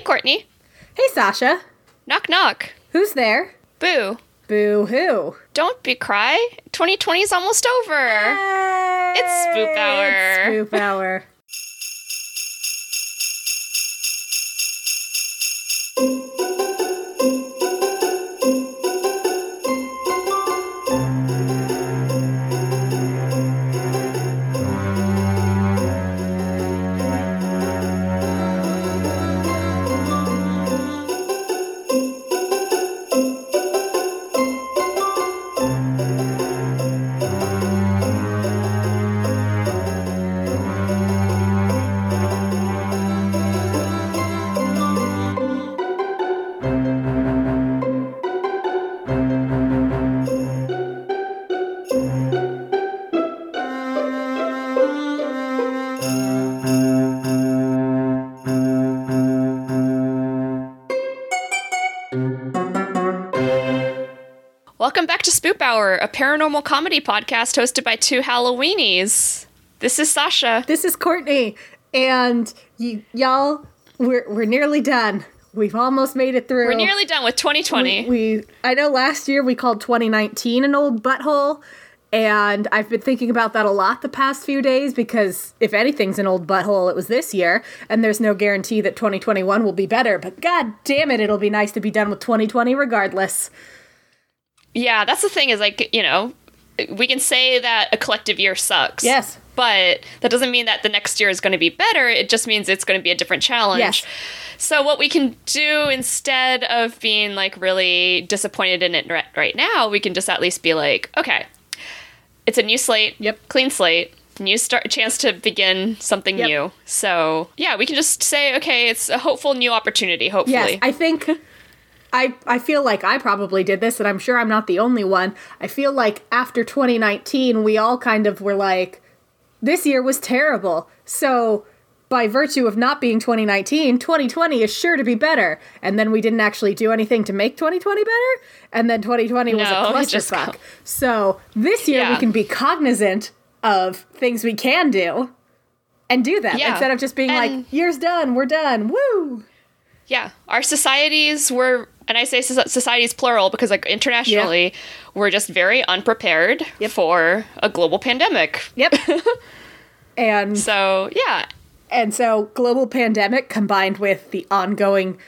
Hey, Courtney. Hey, Sasha. Knock, knock. Who's there? Boo. Boo hoo. Don't be cry. 2020 is almost over. It's Spoop Hour. It's Spoop Hour. back to Spoop Hour, a paranormal comedy podcast hosted by two Halloweenies. This is Sasha. This is Courtney, and y- y'all, we're we're nearly done. We've almost made it through. We're nearly done with 2020. We, I know last year we called 2019 an old butthole, and I've been thinking about that a lot the past few days because if anything's an old butthole, it was this year, and there's no guarantee that 2021 will be better. But god damn it, it'll be nice to be done with 2020 regardless. Yeah, that's the thing is like, you know, we can say that a collective year sucks. Yes. But that doesn't mean that the next year is going to be better. It just means it's going to be a different challenge. Yes. So what we can do instead of being like really disappointed in it right now, we can just at least be like, okay, it's a new slate. Yep. Clean slate. New start chance to begin something Yep. new. So yeah, we can just say, okay, it's a hopeful new opportunity, hopefully. Yes, I think I I feel like I probably did this, and I'm sure I'm not the only one. I feel like after 2019, we all kind of were like, this year was terrible. So by virtue of not being 2019, 2020 is sure to be better. And then we didn't actually do anything to make 2020 better, and then 2020 was a clusterfuck. So this year we can be cognizant of things we can do. And do them Yeah. instead of just being And- like, year's done, we're done, woo! Yeah, our societies were, and I say society is plural because, like, internationally, we're just very unprepared Yep. for a global pandemic. Yep. and So, yeah, and so global pandemic combined with the ongoing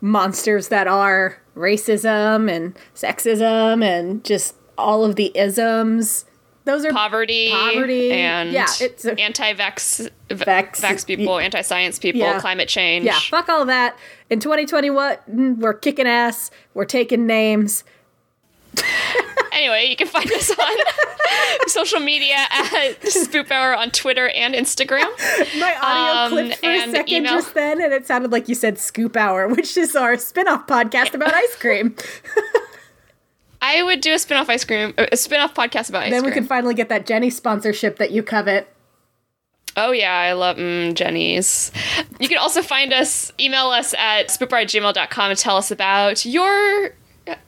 monsters that are racism and sexism and just all of the isms. Those are poverty, Poverty, and yeah, it's anti-vax, Vax- vax people, anti-science people, Yeah. climate change. yeah, fuck all that. In 2021, we're kicking ass. We're taking names. Anyway, you can find us on social media at Spoop Hour on Twitter and Instagram. My audio Um, clipped for a second email- just then, and it sounded like you said Scoop Hour, which is our spin-off podcast about ice cream. I would do a spin-off ice cream, a spin-off podcast about ice then cream. Then we can finally get that Jeni's sponsorship that you covet. Oh yeah, I love mm, Jeni's. You can also find us, email us at spoopbar and tell us about your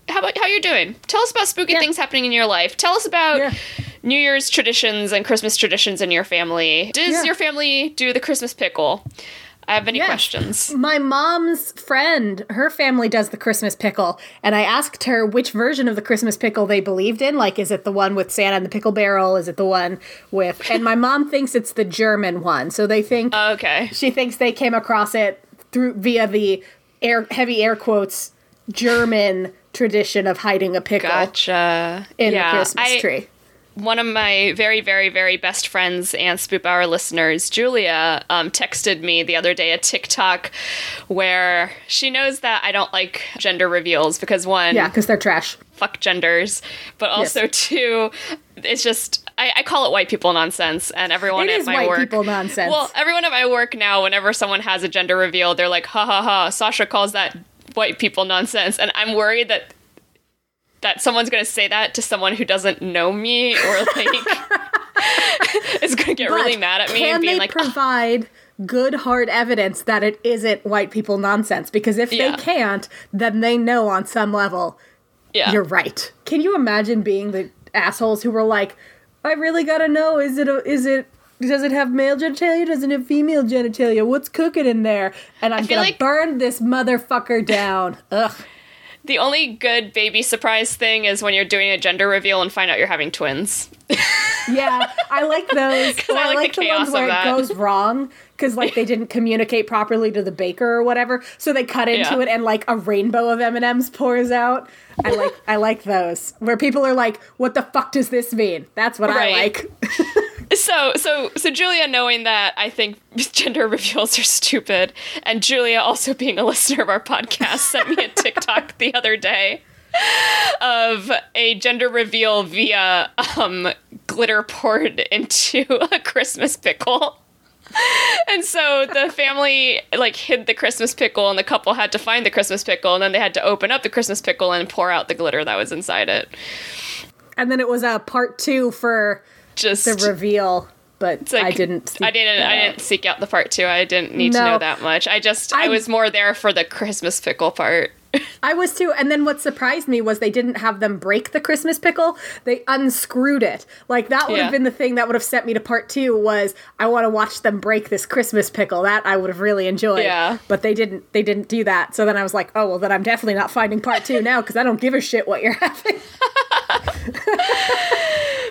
how about how you're doing. Tell us about spooky Yeah. things happening in your life. Tell us about Yeah. New Year's traditions and Christmas traditions in your family. Does Yeah. your family do the Christmas pickle? I have any Yes. questions. My mom's friend, her family does the Christmas pickle, and I asked her which version of the Christmas pickle they believed in. Like, is it the one with Santa and the pickle barrel? Is it the one with. And my mom thinks it's the German one. So they think. Oh, okay. she thinks they came across it through via the air heavy air quotes German tradition of hiding a pickle Gotcha. in yeah, the Christmas I- tree. One of my very, very, very best friends and Spoop Hour listeners, Julia, um, texted me the other day a TikTok where she knows that I don't like gender reveals because one, Yeah, because they're trash. fuck genders, but also two, it's just I, I call it white people nonsense, and everyone It at is my white work. people nonsense. Well, everyone at my work now, whenever someone has a gender reveal, they're like, "Ha ha ha!" Sasha calls that white people nonsense, and I'm worried that that someone's going to say that to someone who doesn't know me or like is going to get really mad at me Can and being they like, "Oh, provide good hard evidence that it isn't white people nonsense? Because if Yeah. they can't, then they know on some level "Yeah, you're right. Can you imagine being the assholes who were like, "I really gotta know is it a, is it Does it have male genitalia? Does it have female genitalia? What's cooking in there? And I'm gonna like- burn this motherfucker down. Ugh. The only good baby surprise thing is when you're doing a gender reveal and find out you're having twins. Yeah, I like those. I I like like the the, ones where it goes wrong because like they didn't communicate properly to the baker or whatever, so they cut into Yeah. it and like a rainbow of M and M's pours out. I like I like those where people are like, "What the fuck does this mean?" That's what I like. So, so, so Julia, knowing that I think gender reveals are stupid, and Julia also being a listener of our podcast, sent me a TikTok the other day of a gender reveal via um, glitter poured into a Christmas pickle. And so the family like hid the Christmas pickle, and the couple had to find the Christmas pickle, and then they had to open up the Christmas pickle and pour out the glitter that was inside it. and then it was a part two for Just the reveal, but like- I didn't. I didn't. I didn't seek out the part two. I didn't need to know that much. I just. I, I- was more there for the Christmas pickle part. I was too. And then what surprised me was they didn't have them break the Christmas pickle. They unscrewed it. Like that would Yeah. have been the thing that would have sent me to part two was I want to watch them break this Christmas pickle. That I would have really enjoyed. Yeah. But they didn't they didn't do that. So then I was like, oh well then I'm definitely not finding part two now because I don't give a shit what you're having.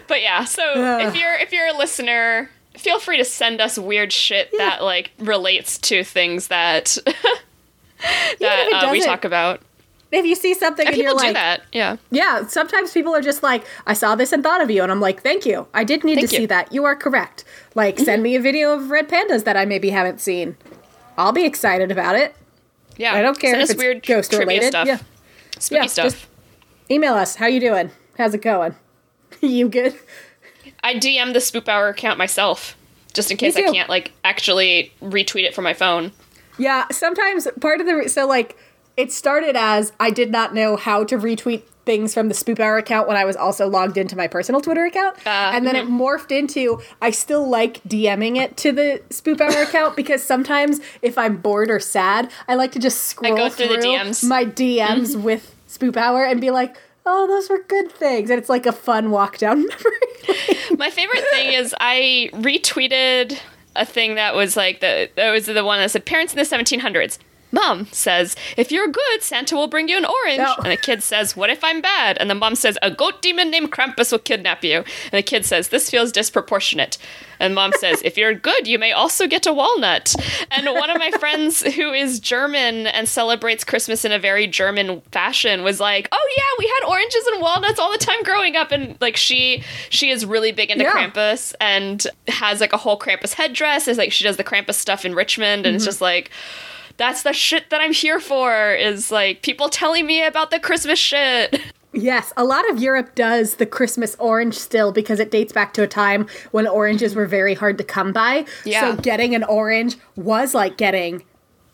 But yeah. So if you're if you're a listener, feel free to send us weird shit that like relates to things that that uh, we talk about. if you see something And and, you're people do like, that. Yeah. yeah, sometimes people are just like, I saw this and thought of you, and I'm like, thank you. I did need Thank to you. see that. You are correct. Like, send me a video of red pandas that I maybe haven't seen. I'll be excited about it. Yeah. I don't care Send if us it's weird ghost related. stuff. Yeah. Spooky Yeah, stuff. Email us. How you doing? How's it going? you good? I DM the Spoop Hour account myself, just in case I can't like actually retweet it from my phone. Yeah, sometimes part of the re- so like it started as I did not know how to retweet things from the Spoop Hour account when I was also logged into my personal Twitter account, Uh, and then it morphed into I still like DMing it to the Spoop Hour account because sometimes if I'm bored or sad, I like to just scroll go through the DMs. my DMs with Spoop Hour and be like. Oh, those were good things. And it's like a fun walk down memory. My favorite thing is I retweeted a thing that was like the that was the one that said parents in the 1700s. Mom says, "If you're good, Santa will bring you an orange." Oh. And the kid says, "What if I'm bad?" And the mom says, "A goat demon named Krampus will kidnap you." And the kid says, "This feels disproportionate." And mom says, "If you're good, you may also get a walnut." And one of my friends who is German and celebrates Christmas in a very German fashion was like, "Oh yeah, we had oranges and walnuts all the time growing up." And like she she is really big into Yeah. Krampus and has like a whole Krampus headdress. It's like she does the Krampus stuff in Richmond, and it's mm-hmm. just like that's the shit that I'm here for. Is like people telling me about the Christmas shit. Yes, a lot of Europe does the Christmas orange still because it dates back to a time when oranges were very hard to come by. Yeah. So getting an orange was like getting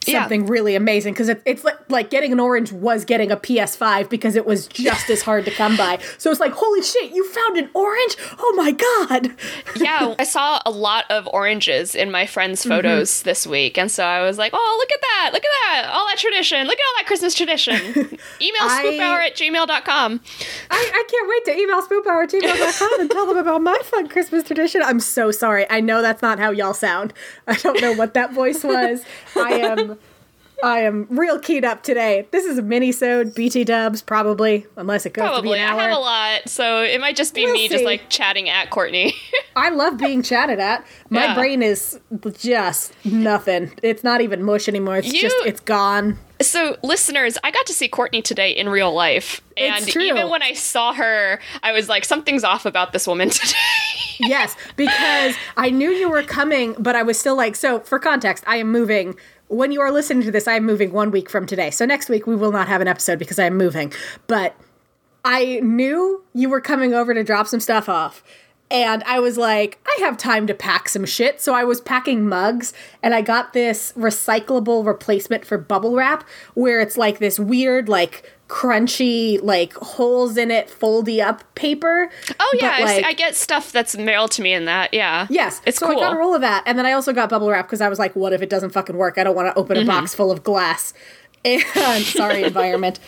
Yeah. something really amazing because it, it's like, like getting an orange was getting a PS5 because it was just as hard to come by. So it's like, holy shit, you found an orange? Oh my god! yeah, I saw a lot of oranges in my friends' mm-hmm. photos this week, and so I was like, "Oh, look at that! Look at that! All that tradition! Look at all that Christmas tradition!" Email I- spoophour at gmail.com. I, I can't wait to email spoophour at gmail.com and tell them about my fun Christmas tradition. I'm so sorry. I know that's not how y'all sound. I don't know what that voice was. I am I am real keyed up today. This is a mini-sode, BT dubs, probably, unless it goes to be Probably. an I have a lot, so it might just be We'll me just like chatting at Courtney. I love being chatted at. My Yeah. brain is just nothing. It's not even mush anymore. It's You- just it's gone. so, listeners, I got to see Courtney today in real life. And even when I saw her, I was like, something's off about this woman today. yes, because I knew you were coming, but I was still like, so for context, I am moving. When you are listening to this, I am moving one week from today. So next week we will not have an episode because I am moving. But I knew you were coming over to drop some stuff off. And I was like, I have time to pack some shit. So I was packing mugs and I got this recyclable replacement for bubble wrap where it's like this weird, like crunchy, like holes in it, foldy up paper. oh, yeah. But, I, see- I get stuff that's mailed to me in that. Yeah. Yes, It's so cool. I got a roll of that, and then I also got bubble wrap because I was like, "What if it doesn't fucking work? I don't want to open a Mm-hmm. box full of glass." And sorry, environment.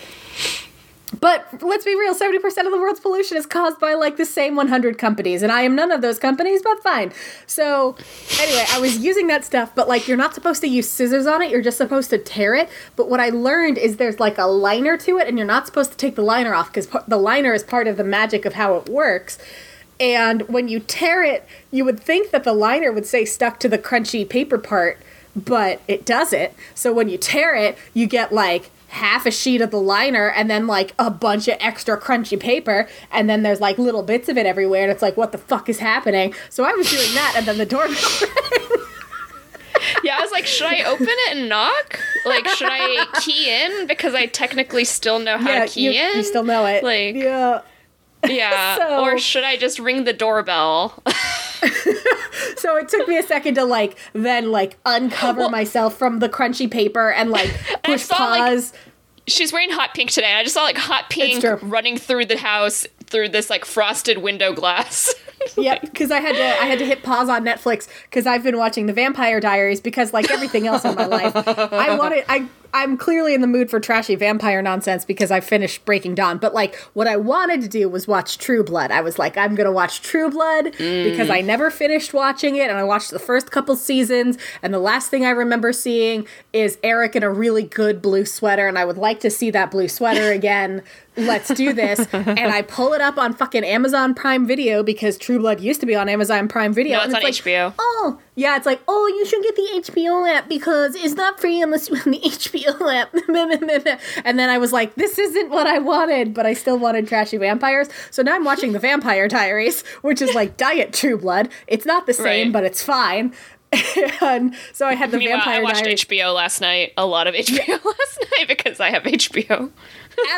But let's be real, 70% of the world's pollution is caused by like the same 100 companies, and I am none of those companies, but fine. So, anyway, I was using that stuff, but like you're not supposed to use scissors on it, you're just supposed to tear it. But what I learned is there's like a liner to it, and you're not supposed to take the liner off because the liner is part of the magic of how it works. And when you tear it, you would think that the liner would say stuck to the crunchy paper part, but it doesn't. So when you tear it, you get like half a sheet of the liner and then like a bunch of extra crunchy paper and then there's like little bits of it everywhere and it's like what the fuck is happening so i was doing that and then the doorbell yeah, I was like, should I open it and knock? Like, should I key in because I technically still know how yeah, to key you, in? you still know it Like, yeah yeah. So- or should I just ring the doorbell? so it took me a second to like then like uncover myself from the crunchy paper and like push saw, like, pause She's wearing hot pink today. I just saw like hot pink running through the house through this like frosted window glass. Yep, because I had to I had to hit pause on Netflix because I've been watching The Vampire Diaries because like everything else in my life, I wanted I I'm clearly in the mood for trashy vampire nonsense because I finished Breaking Dawn. But like what I wanted to do was watch True Blood. I was like I'm gonna watch True Blood because I never finished watching it and I watched the first couple seasons and the last thing I remember seeing is Eric in a really good blue sweater and I would like to see that blue sweater again. Let's do this. and I pull it up on fucking Amazon Prime Video because True Blood used to be on Amazon Prime Video. No, it's and on like, HBO. Oh, yeah, it's like, oh, you should get the HBO app because it's not free unless you have the HBO app. and then I was like, this isn't what I wanted, but I still wanted trashy vampires. So now I'm watching The Vampire Diaries, which is like Diet True Blood. It's not the same, Right. but it's fine. and so I had The Meanwhile, Vampire I watched Diaries. HBO last night. A lot of HBO last night because I have HBO.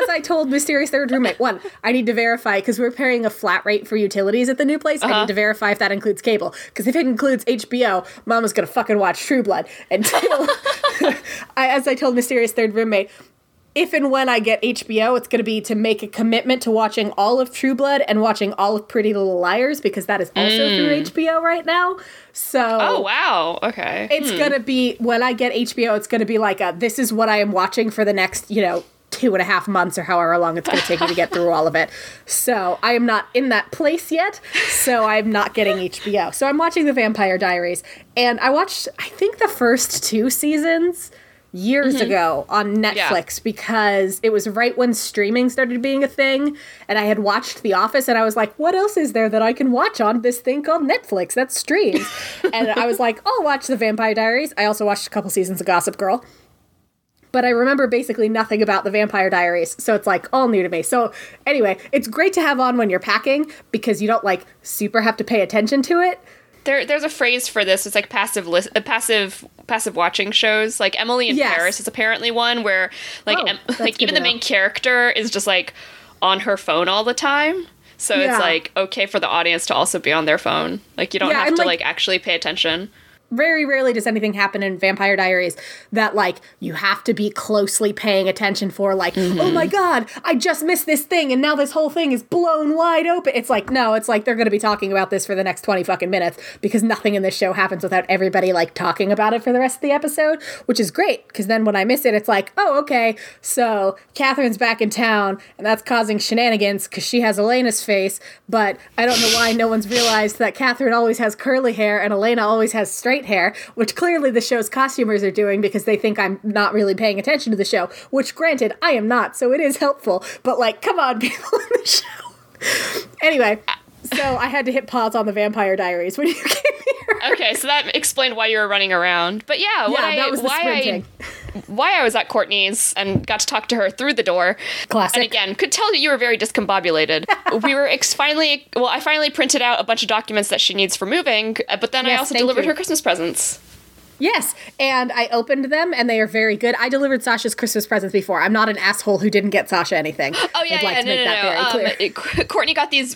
As I told Mysterious Third Roommate, one, I need to verify because we're paying a flat rate for utilities at the new place. I Uh-huh. need to verify if that includes cable. Because if it includes HBO, Mama's gonna fucking watch True Blood. I, as I told Mysterious Third Roommate, if and when I get HBO, it's going to be to make a commitment to watching all of True Blood and watching all of Pretty Little Liars because that is also through HBO right now. So Mm. Oh wow. Okay. it's gonna be when I get HBO. It's gonna be like a this is what I am watching for the next you know two and a half months or however long it's gonna take me to get through all of it. So I am not in that place yet. So I'm not getting HBO. So I'm watching The Vampire Diaries, and I watched I think the first two seasons years mm-hmm. ago on Netflix because it was right when streaming started being a thing and I had watched The Office and I was like what else is there that I can watch on this thing called Netflix that streams and I was like I'll watch The Vampire Diaries I also watched a couple seasons of Gossip Girl but I remember basically nothing about the Vampire Diaries, so it's like all new to me. So anyway, it's great to have on when you're packing because you don't like super have to pay attention to it. There, there's a phrase for this. It's like passive, lis- uh, passive, passive watching shows. Like Emily in Yes. Paris is apparently one where, like, Oh, em- like even the main character is just like on her phone all the time. So Yeah. it's like okay for the audience to also be on their phone. Like you don't Yeah, have to like- like actually pay attention. Very rarely does anything happen in Vampire Diaries that like you have to be closely paying attention for like, oh mm-hmm. my god, I just missed this thing and now this whole thing is blown wide open. It's like, no, it's like they're gonna be talking about this for the next 20 fucking minutes because nothing in this show happens without everybody like talking about it for the rest of the episode, which is great because then when I miss it, it's like, oh, okay, so Catherine's back in town and that's causing shenanigans because she has Elena's face, but I don't know why no one's realized that Catherine always has curly hair and Elena always has straight hair, which clearly the show's costumers are doing because they think I'm not really paying attention to the show, which granted, I am not, so it is helpful, but like, come on, people in the show. anyway, so I had to hit pause on the Vampire Diaries when you came here. Okay, so that explained why you were running around. But yeah, what Yeah, I, that was the why sprinting. I why I was at Courtney's and got to talk to her through the door. Classic. And again, could tell that you were very discombobulated. we were ex- finally, well, I finally printed out a bunch of documents that she needs for moving, uh, but then I also delivered you. her Christmas presents. Yes, and I opened them and they are very good. I delivered Sasha's Christmas presents before. I'm not an asshole who didn't get Sasha anything. Oh yeah, I'd like yeah, to no, make no, that no. very Um, it- Courtney got these,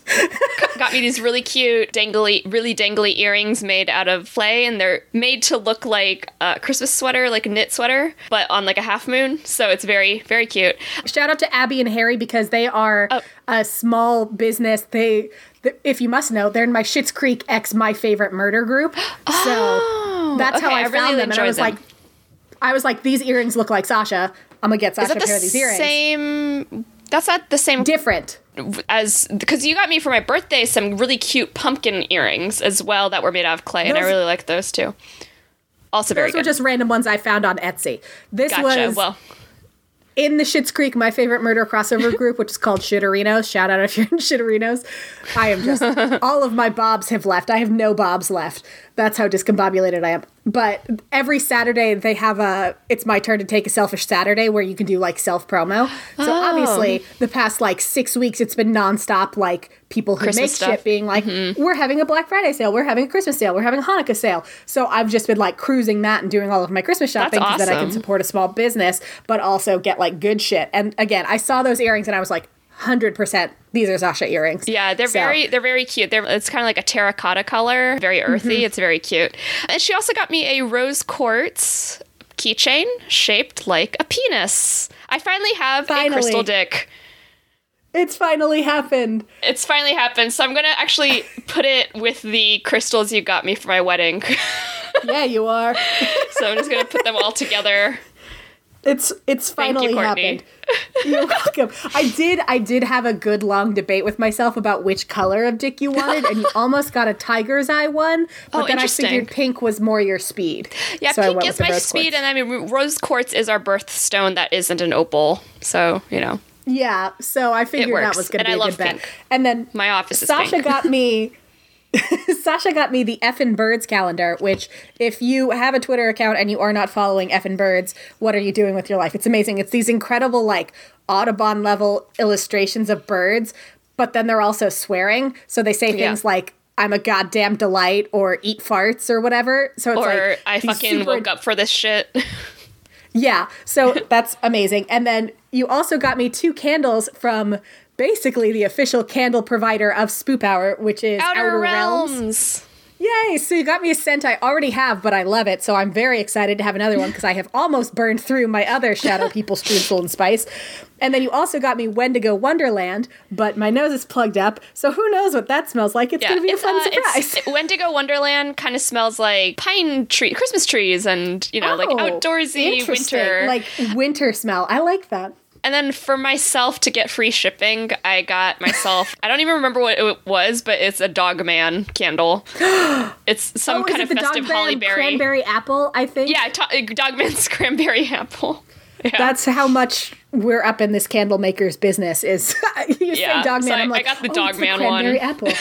got me these really cute, dangly, really dangly earrings made out of clay, and they're made to look like a Christmas sweater, like a knit sweater, but on like a half moon. So it's very, very cute. Shout out to Abby and Harry because they are Oh. a small business. They, th- if you must know, they're in my Schitt's Creek X My Favorite Murder group. So oh, that's how I, I found really them, and I was them. like, I was like, these earrings look like Sasha. I'm gonna get Sasha a pair of these earrings. same That's not the same Different. as because you got me for my birthday some really cute pumpkin earrings as well that were made out of clay, and I really like those too. Also very Those were just random ones I found on Etsy. This gotcha. was well, in the Schitt's Creek, my favorite murder crossover group, which is called Shitterinos. Shout out if you're in Shitterinos. I am just all of my bobs have left. I have no bobs left. That's how discombobulated I am. But every Saturday they have a it's my turn to take a selfish Saturday where you can do like self promo. So Oh. obviously the past like six weeks it's been nonstop like people who Christmas make stuff. shit being like, mm-hmm. we're having a Black Friday sale, we're having a Christmas sale, we're having a Hanukkah sale. So I've just been like cruising that and doing all of my Christmas shopping That's that I can support a small business, but also get like good shit. And again, I saw those earrings and I was like, hundred percent, these are Sasha earrings. yeah, they're So- very they're very cute. They're it's kind of like a terracotta color, very earthy. Mm-hmm. It's very cute. And she also got me a rose quartz keychain shaped like a penis. I finally have a crystal dick. It's finally happened. It's finally happened. So I'm gonna actually put it with the crystals you got me for my wedding. yeah, you are. so I'm just gonna put them all together. It's it's finally you, happened. You're welcome. I did I did have a good long debate with myself about which color of dick you wanted, and you almost got a tiger's eye one. But Oh, then I figured pink was more your speed. Yeah, So pink is my speed, quartz. and I mean rose quartz is our birthstone that isn't an opal. So you know, Yeah, so I figured that was going to and be I a love good bet. And then my office is Sasha pink. got me Sasha got me the Effin Birds calendar, which if you have a Twitter account and you are not following Effin Birds, what are you doing with your life? It's amazing. It's these incredible like Audubon level illustrations of birds, but then they're also swearing. So they say Yeah. things like I'm a goddamn delight or eat farts or whatever. So it's or like I fucking super- woke up for this shit. yeah, so that's amazing. And then you also got me two candles from basically the official candle provider of Spoop Hour, which is Outer, Outer, Realms. realms. Yay! So you got me a scent I already have, but I love it. So I'm very excited to have another one because I have almost burned through my other Shadow People Streusel and Spice. And then you also got me Wendigo Wonderland, but my nose is plugged up, so who knows what that smells like? It's gonna be a fun uh, surprise. Wendigo Wonderland kind of smells like pine tree, Christmas trees, and you know, like Oh, outdoorsy winter. like winter smell. I like that. And then for myself to get free shipping, I got myself. I don't even remember what it was, but it's a Dog Man candle. It's some oh, kind of festive holly berry. cranberry apple? I think. Yeah, to- uh, Dogman's cranberry apple. Yeah. That's how much we're up in this candle maker's business. Is you Yeah, say dog so? I- I'm I like, got the oh, Dog it's the Man cranberry one." apple.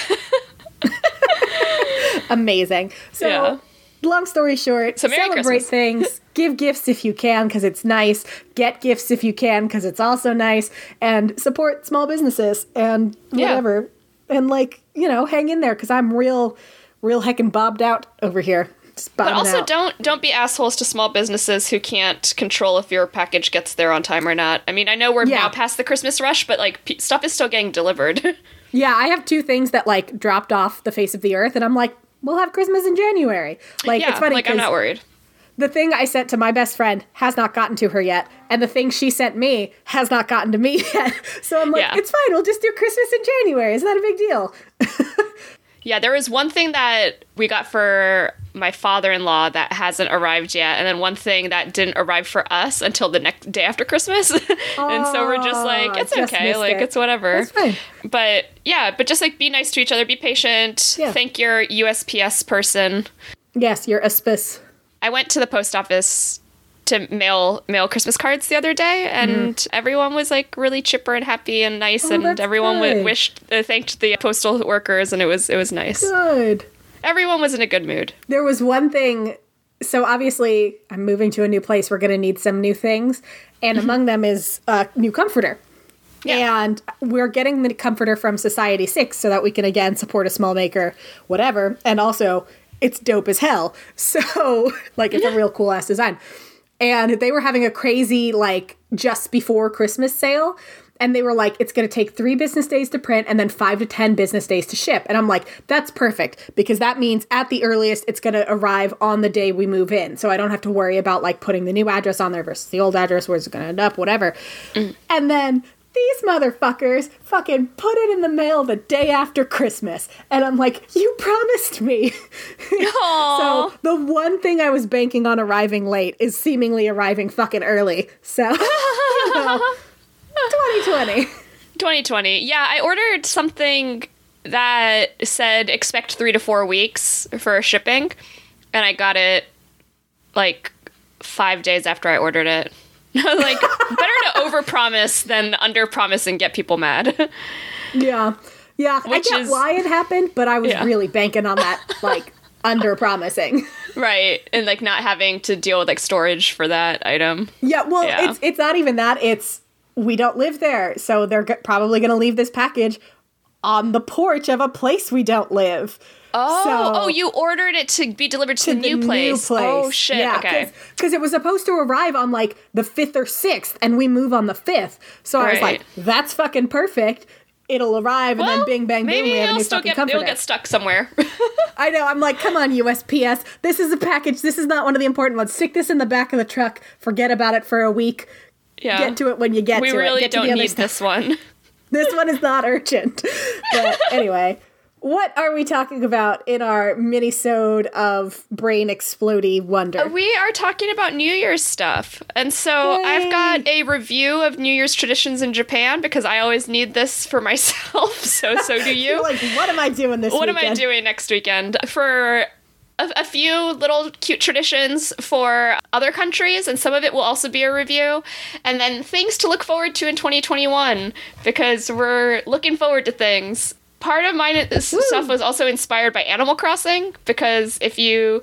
Amazing. So, Yeah. Long story short, So celebrate Christmas. things. Give gifts if you can because it's nice. Get gifts if you can because it's also nice. And support small businesses and Yeah. whatever. And like you know, hang in there because I'm real, real heckin' bobbed out over here. But also out. don't don't be assholes to small businesses who can't control if your package gets there on time or not. I mean, I know we're Yeah. now past the Christmas rush, but like p- stuff is still getting delivered. Yeah, I have two things that like dropped off the face of the earth, and I'm like, we'll have Christmas in January. Like, yeah, it's funny like I'm not worried. the thing I sent to my best friend has not gotten to her yet, and the thing she sent me has not gotten to me yet. So I'm like, Yeah. it's fine. We'll just do Christmas in January. Isn't that a big deal? Yeah, there was one thing that we got for my father-in-law that hasn't arrived yet, and then one thing that didn't arrive for us until the next day after Christmas. and so we're just like, it's just okay, like it. it's whatever. Fine. But yeah, but just like be nice to each other, be patient. Yeah. Thank your USPS person. Yes, you're auspice. I went to the post office to mail mail Christmas cards the other day, and everyone was like really chipper and happy and nice. Oh, and everyone w- wished uh, thanked the postal workers, and it was it was nice. Good. Everyone was in a good mood. There was one thing. So obviously, I'm moving to a new place. We're going to need some new things, and among them is a new comforter. Yeah. And we're getting the comforter from Society6 so that we can again support a small maker, whatever. And also, it's dope as hell. So, like, it's a real cool ass design. And they were having a crazy, like, just before Christmas sale. And they were like, it's going to take three business days to print and then five to 10 business days to ship. And I'm like, that's perfect because that means at the earliest it's going to arrive on the day we move in. So I don't have to worry about like putting the new address on there versus the old address, where's it going to end up, whatever. Mm. And then these motherfuckers fucking put it in the mail the day after Christmas. And I'm like, you promised me. So the one thing I was banking on arriving late is seemingly arriving fucking early. So, you know, 2020. 2020. Yeah, I ordered something that said expect three to four weeks for shipping, and I got it like five days after I ordered it. like better to overpromise than underpromise and get people mad. Yeah. Yeah. Which I get is- why it happened, but I was Yeah. really banking on that, like, under promising. right, and like not having to deal with like storage for that item. Yeah, well, Yeah. it's it's not even that. It's we don't live there, so they're g- probably going to leave this package on the porch of a place we don't live. Oh, So- oh, you ordered it to be delivered to, to the, new, place. Oh shit. Yeah, okay. Because it was supposed to arrive on like the fifth or sixth, and we move on the fifth. So I was like, "That's fucking perfect." It'll arrive, and then bing bang boom, maybe we have a it'll new still fucking get it'll get stuck somewhere. I know. I'm like, come on, USPS. This is a package. This is not one of the important ones. Stick this in the back of the truck. Forget about it for a week. Yeah. Get to it when you get we to it. We really Get to the don't need stuff. this one. This one is not urgent. But anyway, what are we talking about in our mini-sode of brain explody wonder? We are talking about New Year's stuff. And so Yay. I've got a review of New Year's traditions in Japan because I always need this for myself. So so do you. Like, what am I doing this weekend? what am I doing next weekend? For a, a few little cute traditions for other countries, and some of it will also be a review. And then things to look forward to in 2021 because we're looking forward to things. Part of my stuff was also inspired by Animal Crossing because if you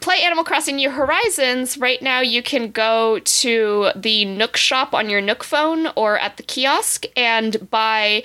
play Animal Crossing New Horizons, right now you can go to the Nook shop on your Nook phone or at the kiosk and buy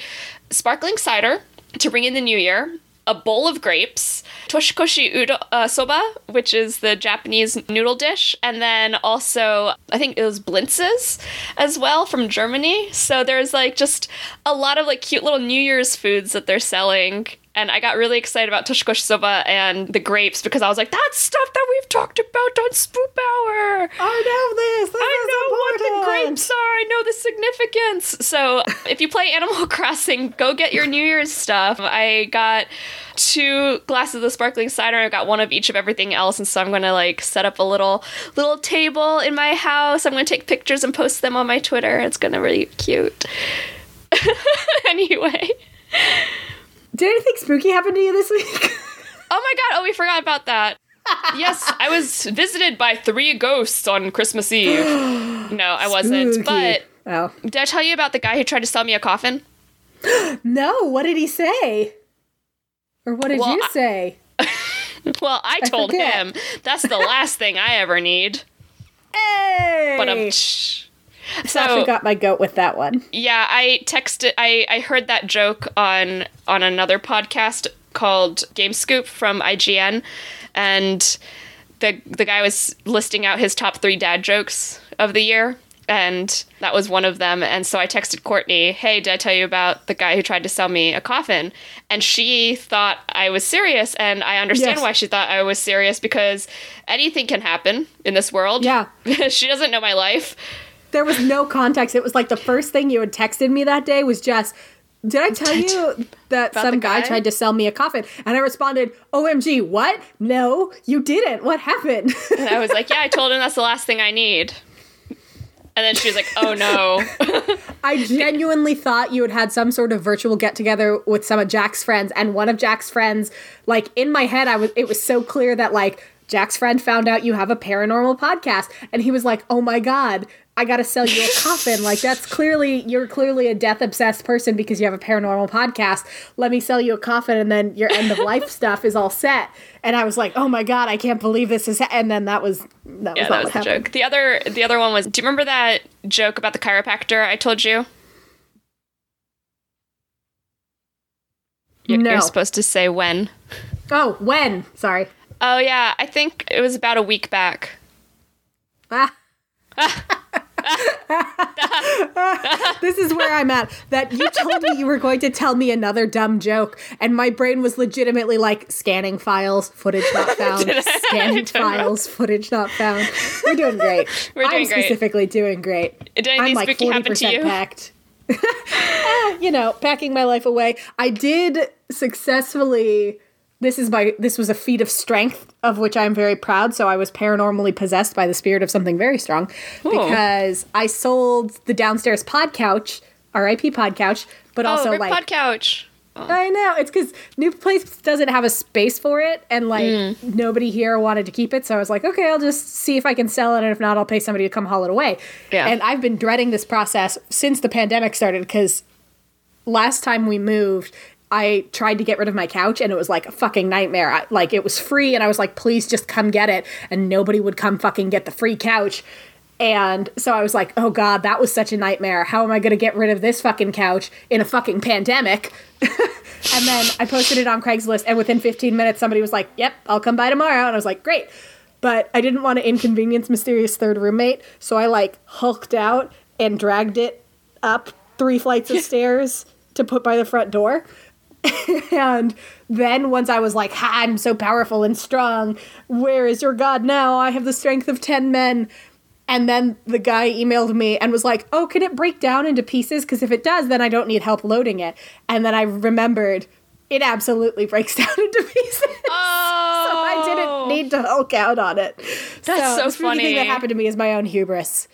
sparkling cider to bring in the new year, a bowl of grapes, toshikoshi udo, uh, soba, which is the Japanese noodle dish, and then also I think it was blintzes as well from Germany. So there's like just a lot of like cute little New Year's foods that they're selling. And I got really excited about toshikoshi soba and the grapes because I was like, that's stuff that we've talked about on Spoop Hour. I know this. this I know what the grapes are. I know the significance. So if you play Animal Crossing, go get your New Year's stuff. I got two glasses of sparkling cider. I got one of each of everything else, and so I'm gonna like set up a little little table in my house. I'm gonna take pictures and post them on my Twitter. It's gonna be cute. anyway. Did anything spooky happen to you this week? Oh my god, oh we forgot about that. yes, I was visited by three ghosts on Christmas Eve. No, I wasn't. Spooky. But oh Did I tell you about the guy who tried to sell me a coffin? no, what did he say? Or what did Well, you I- say? Well, I told forget. him that's the last thing I ever need. Hey, But um, Sasha so got my goat with that one. yeah, I texted. I I heard that joke on on another podcast called Game Scoop from IGN, and the the guy was listing out his top three dad jokes of the year. And that was one of them. And so I texted Courtney, hey, did I tell you about the guy who tried to sell me a coffin? And she thought I was serious. And I understand Yes. why she thought I was serious because anything can happen in this world. Yeah. she doesn't know my life. There was no context. It was like the first thing you had texted me that day was just, did I tell you that About some guy guy? tried to sell me a coffin? And I responded, OMG, what? No, you didn't. What happened? And I was like, yeah, I told him that's the last thing I need. And then she was like, oh no. I genuinely thought you had had some sort of virtual get together with some of Jack's friends, and one of Jack's friends, like in my head, I was it was so clear that like Jack's friend found out you have a paranormal podcast, and he was like, "Oh my god." I gotta sell you a coffin. Like that's clearly you're clearly a death obsessed person because you have a paranormal podcast. Let me sell you a coffin, and then your end of life stuff is all set. And I was like, oh my god, I can't believe this is. Ha-. And then that was that was yeah, not that was the happened. joke. The other the other one was do you remember that joke about the chiropractor I told you? You're, No. you're supposed to say when. Oh, when? Sorry. Oh yeah, I think it was about a week back. Ah. this is where I'm at. That you told me you were going to tell me another dumb joke, and my brain was legitimately like scanning files, footage not found, scanning don't know. files, footage not found. We're doing great. We're doing I'm great. specifically doing great. Did anything I'm like spooky happen to you? packed. Ah, you know, packing my life away. I did successfully this is my this was a feat of strength of which I'm very proud. So I was paranormally possessed by the spirit of something very strong because I sold the downstairs pod couch, R.I.P. pod couch, but oh, also like pod couch. I know it's because new place doesn't have a space for it, and like Mm. nobody here wanted to keep it. So I was like, okay, I'll just see if I can sell it, and if not, I'll pay somebody to come haul it away. Yeah. And I've been dreading this process since the pandemic started because last time we moved. I tried to get rid of my couch and it was like a fucking nightmare. I, like it was free and I was like, please just come get it. And nobody would come fucking get the free couch. And so I was like, oh God, that was such a nightmare. How am I going to get rid of this fucking couch in a fucking pandemic? and then I posted it on Craigslist, and within 15 minutes, somebody was like, yep, I'll come by tomorrow. And I was like, great. But I didn't want to inconvenience mysterious third roommate. So I like hulked out and dragged it up three flights of stairs to put by the front door. and then once I was like, ha, I'm so powerful and strong. Where is your God now? I have the strength of 10 men. And then the guy emailed me and was like, Oh, can it break down into pieces? Because if it does, then I don't need help loading it. And then I remembered it absolutely breaks down into pieces. Oh, so I didn't oh. need to hulk out on it. That's so the spooky thing that happened to me is my own hubris.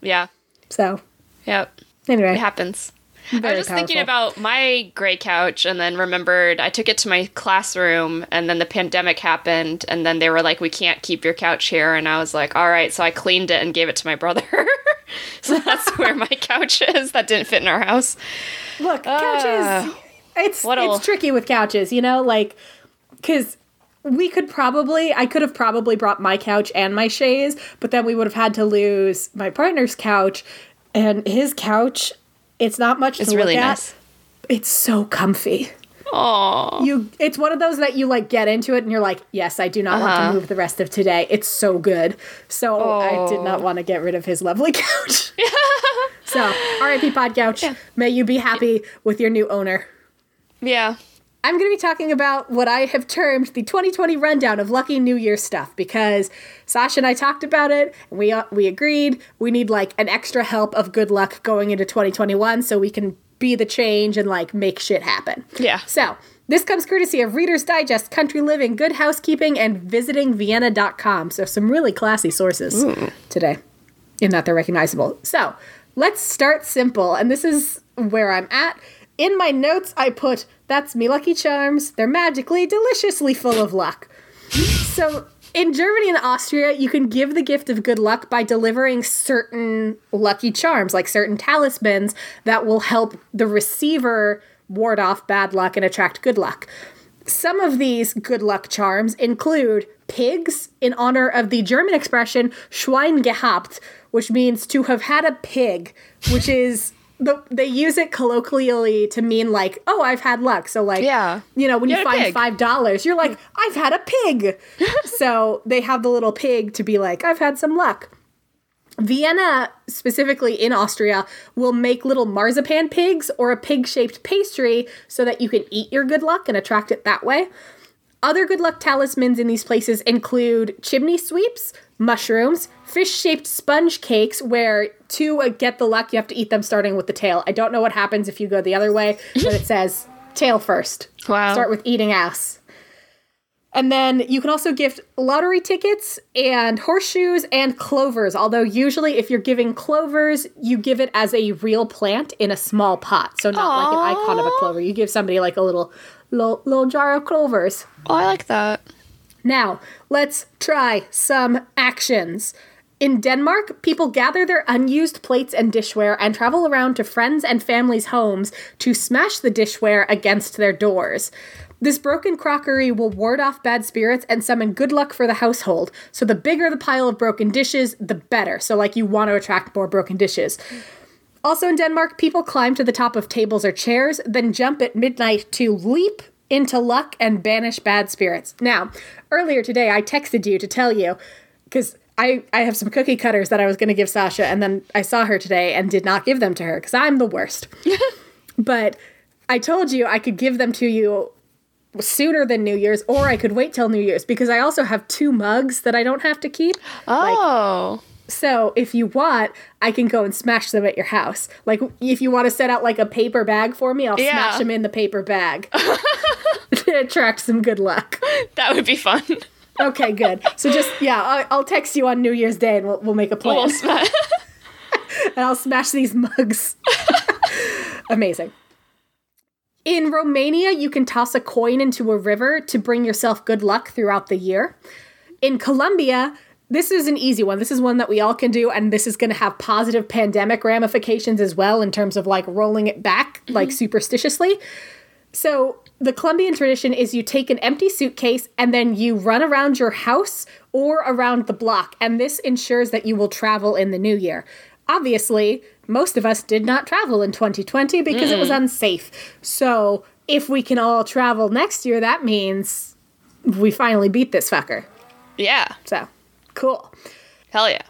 Yeah. So Yep. anyway, It happens. I was just thinking about my gray couch and then remembered I took it to my classroom and then the pandemic happened and then they were like, we can't keep your couch here. And I was like, all right. So I cleaned it and gave it to my brother. so that's where my couch is. That didn't fit in our house. Look, couches. Ah. it's What it's tricky with couches, you know, like because we could probably I could have probably brought my couch and my chaise, but then we would have had to lose my partner's couch and his couch. It's not much It's to really look at. nice. It's so comfy. Oh, You, it's one of those that you like get into it and you're like, yes, I do not want Uh-huh. to move the rest of today. It's so good. So I did Oh. not want to get rid of his lovely couch. so R.I.P. Pod Couch. May you be happy with your new owner. yeah. I'm going to be talking about what I have termed the 2020 rundown of lucky New Year stuff because Sasha and I talked about it and we uh, we agreed we need like an extra help of good luck going into 2021 so we can be the change and like make shit happen. Yeah. So, this comes courtesy of Reader's Digest, Country Living, Good Housekeeping, and visitingvienna.com. So, some really classy sources today, in that they're recognizable. So, let's start simple. And this is where I'm at. In my notes, I put, That's me Lucky Charms. They're magically, deliciously full of luck. So, in Germany and Austria, you can give the gift of good luck by delivering certain lucky charms, like certain talismans that will help the receiver ward off bad luck and attract good luck. Some of these good luck charms include pigs in honor of the German expression Schwein gehabt, which means to have had a pig, which is the, they use it colloquially to mean like, oh, I've had luck. So like, Yeah. you know, when you, a find five dollars, you're like, I've had a pig. so they have the little pig to be like, I've had some luck. Vienna, specifically in Austria, will make little marzipan pigs or a pig shaped pastry so that you can eat your good luck and attract it that way. Other good luck talismans in these places include chimney sweeps, mushrooms, fish shaped sponge cakes, where to uh, get the luck, you have to eat them starting with the tail. I don't know what happens if you go the other way, but it says tail first. Wow. Start with eating ass. And then you can also gift lottery tickets and horseshoes and clovers. Although, usually, if you're giving clovers, you give it as a real plant in a small pot. So, not like an icon of a clover. You give somebody like a little, little, little jar of clovers. Oh, I like that. Now, let's try some actions. In Denmark, people gather their unused plates and dishware and travel around to friends and families' homes to smash the dishware against their doors. This broken crockery will ward off bad spirits and summon good luck for the household. So, the bigger the pile of broken dishes, the better. So, like, you want to attract more broken dishes. Also in Denmark, people climb to the top of tables or chairs, then jump at midnight to leap into luck and banish bad spirits. Now, earlier today, I texted you to tell you, because I, I have some cookie cutters that I was going to give Sasha, and then I saw her today and did not give them to her, because I'm the worst. but I told you I could give them to you sooner than New Year's, or I could wait till New Year's, because I also have two mugs that I don't have to keep Oh. So if you want, I can go and smash them at your house. Like if you want to set out like a paper bag for me, I'll Yeah. smash them in the paper bag to attract some good luck. That would be fun. Okay, good. So just yeah, I'll, I'll text you on New Year's Day and we'll, we'll make a plan. We'll and I'll smash these mugs. Amazing. In Romania, you can toss a coin into a river to bring yourself good luck throughout the year. In Colombia, this is an easy one. This is one that we all can do, and this is going to have positive pandemic ramifications as well in terms of like rolling it back, like mm-hmm. superstitiously. So, the Colombian tradition is you take an empty suitcase and then you run around your house or around the block, and this ensures that you will travel in the new year. Obviously, most of us did not travel in 2020 because it was unsafe. So, if we can all travel next year, that means we finally beat this fucker. yeah. So, cool. Hell yeah.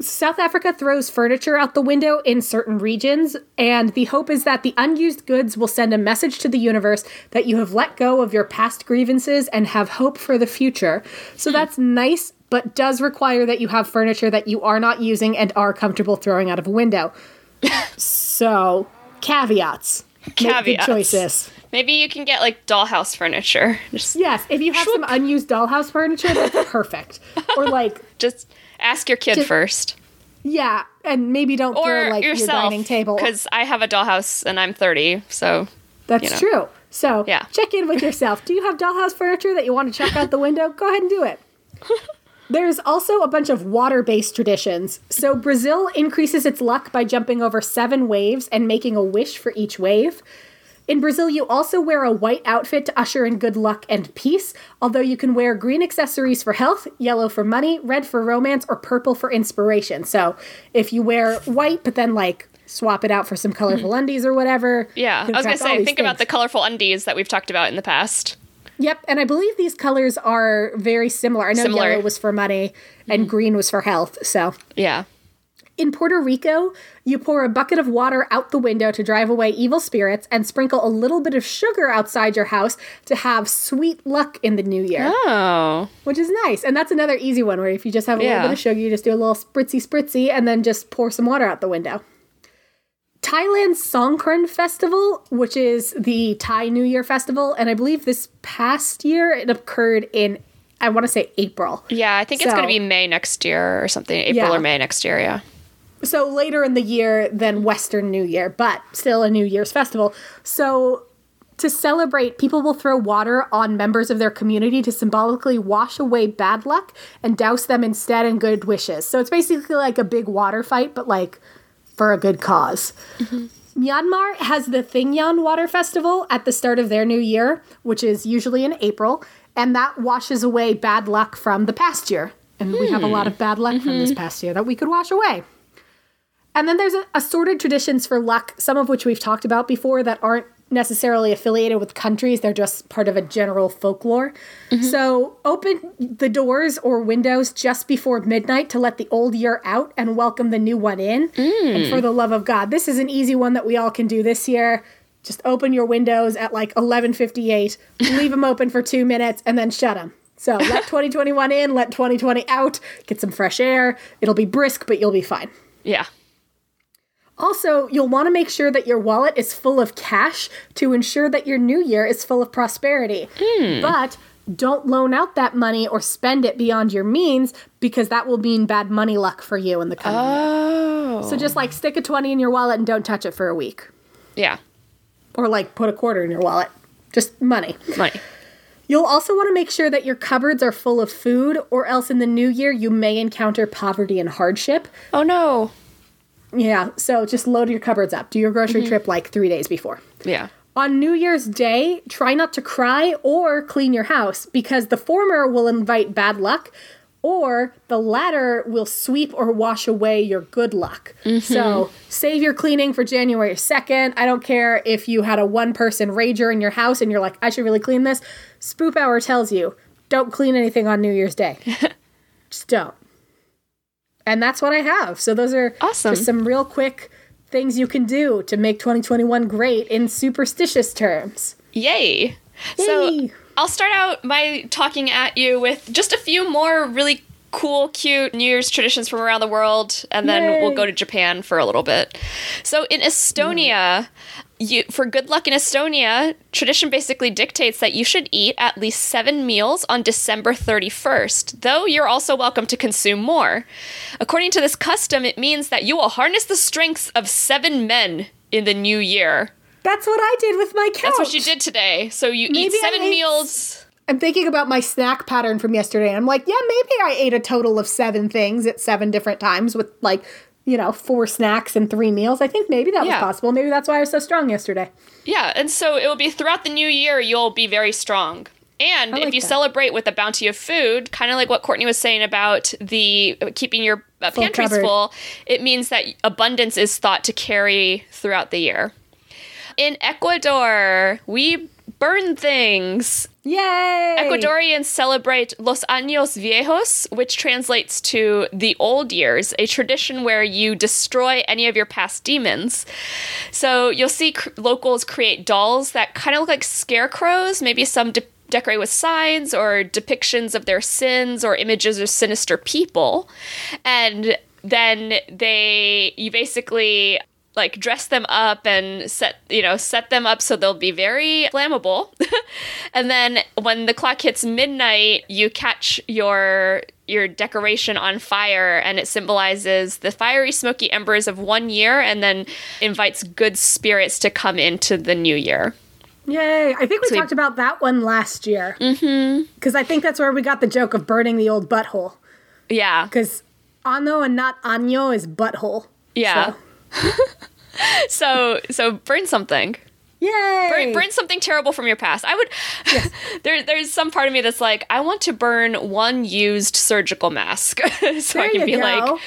South Africa throws furniture out the window in certain regions, and the hope is that the unused goods will send a message to the universe that you have let go of your past grievances and have hope for the future. So hmm. that's nice, but does require that you have furniture that you are not using and are comfortable throwing out of a window. so, caveats. Make good Caveats. choices. Maybe you can get like dollhouse furniture. Just Yes, if you have some unused dollhouse furniture, that's perfect. Or like just ask your kid Just- first. Yeah, and maybe don't Or throw like your yourself. dining table. Because I have a dollhouse and I'm 30, so That's you know. true. So Yeah. check in with yourself. Do you have dollhouse furniture that you want to chuck out the window? Go ahead and do it. There's also a bunch of water based traditions. So Brazil increases its luck by jumping over seven waves and making a wish for each wave. In Brazil, you also wear a white outfit to usher in good luck and peace, although you can wear green accessories for health, yellow for money, red for romance, or purple for inspiration. So if you wear white, but then like swap it out for some colorful undies or whatever. Hmm. yeah. I was gonna say, these think about the colorful undies that we've talked about in the past. Yep, and I believe these colors are very similar. I know Similar. Mm-hmm. yellow was for money and green was for health. So Yeah. In Puerto Rico, you pour a bucket of water out the window to drive away evil spirits and sprinkle a little bit of sugar outside your house to have sweet luck in the new year, Oh. which is nice. And that's another easy one where if you just have a Yeah. little bit of sugar, you just do a little spritzy spritzy and then just pour some water out the window. Thailand's Songkran Festival, which is the Thai New Year festival, and I believe this past year it occurred in, I want to say April. Yeah, I think it's gonna be May next year or something. April Yeah. or May next year, yeah. So later in the year than Western New Year, but still a New Year's festival. So to celebrate, people will throw water on members of their community to symbolically wash away bad luck and douse them instead in good wishes. So it's basically like a big water fight, but like for a good cause. Mm-hmm. Myanmar has the Thingyan Water Festival at the start of their new year, which is usually in April, and that washes away bad luck from the past year. And we have a lot of bad luck from this mm-hmm. past year that we could wash away. And then there's a, assorted traditions for luck, some of which we've talked about before that aren't necessarily affiliated with countries, they're just part of a general folklore. Mm-hmm. So open the doors or windows just before midnight to let the old year out and welcome the new one in. And for mm. the love of God, this is an easy one that we all can do this year. Just open your windows at like 11:58, leave them open for 2 minutes and then shut them. So let 2021 in, let 2020 out, get some fresh air. It'll be brisk, but you'll be fine. Yeah. Also, you'll want to make sure that your wallet is full of cash to ensure that your new year is full of prosperity. Hmm. But don't loan out that money or spend it beyond your means because that will mean bad money luck for you in the coming year. Oh. So just like stick a 20 in your wallet and don't touch it for a week. Yeah. Or like put a quarter in your wallet. Just money. Money. You'll also want to make sure that your cupboards are full of food, or else in the new year you may encounter poverty and hardship. Oh no. Yeah, so just load your cupboards up. Do your grocery mm-hmm. trip like three days before. Yeah. On New Year's Day, try not to cry or clean your house because the former will invite bad luck or the latter will sweep or wash away your good luck. So mm-hmm. save your cleaning for January 2nd. I don't care if you had a one person rager in your house and you're like, I should really clean this. Spoop Hour tells you don't clean anything on New Year's Day. Just don't. And that's what I have. So those are Awesome. just some real quick things you can do to make 2021 great in superstitious terms. Yay. So I'll start out by talking at you with just a few more really cool, cute New Year's traditions from around the world, and then Yay. we'll go to Japan for a little bit. So in Estonia, you for good luck in Estonia, tradition basically dictates that you should eat at least seven meals on December 31st, though you're also welcome to consume more. According to this custom, it means that you will harness the strengths of seven men in the new year. That's what I did with my couch. That's what you did today. So you Maybe eat seven ate meals. I'm thinking about my snack pattern from yesterday. And I'm like, yeah, maybe I ate a total of seven things at seven different times with like, you know, four snacks and three meals. I think maybe that Yeah. was possible. Maybe that's why I was so strong yesterday. Yeah, and so it will be throughout the new year you'll be very strong. And I if you that. celebrate with a bounty of food, kind of like what Courtney was saying about the keeping your uh, Full pantries cupboard. full, it means that abundance is thought to carry throughout the year. In Ecuador, we burn things. Yay! Ecuadorians celebrate Los Años Viejos, which translates to the old years, a tradition where you destroy any of your past demons. So you'll see cr- locals create dolls that kind of look like scarecrows, maybe some de- decorate with signs or depictions of their sins or images of sinister people. And then they, you basically like dress them up and set you know set them up so they'll be very flammable and then when the clock hits midnight you catch your your decoration on fire and it symbolizes the fiery smoky embers of one year and then invites good spirits to come into the new year Yay! I think we So we- talked about that one last year. Mm-hmm. Because I think that's where we got the joke of burning the old butthole. yeah Because ano and not año is butthole. yeah So- so so burn something Yay! burn, burn something terrible from your past. I would. there, there's some part of me that's like, I want to burn one used surgical mask, so I can be go. like,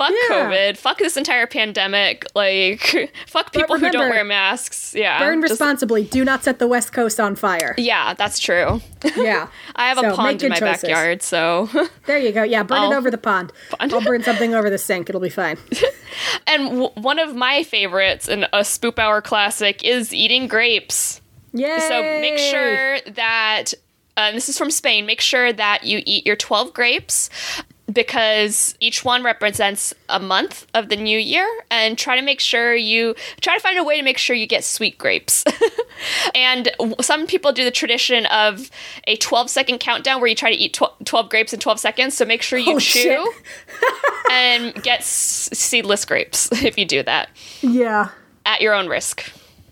fuck Yeah. COVID, fuck this entire pandemic, like, fuck people who don't wear masks. Yeah, Burn just- responsibly. Do not set the West Coast on fire. Yeah, that's true. Yeah. I have So, a pond in my choices. backyard, so. There you go. Yeah, burn I'll- it over the pond. Pond. I'll burn something over the sink. It'll be fine. and w- one of my favorites in a Spoop Hour classic is eating grapes. Yay! So make sure that uh, this is from Spain. Make sure that you eat your 12 grapes because each one represents a month of the new year and try to make sure you try to find a way to make sure you get sweet grapes. and some people do the tradition of a 12 second countdown where you try to eat tw- 12 grapes in 12 seconds. So make sure you Oh, chew and get s- seedless grapes if you do that Yeah. at your own risk.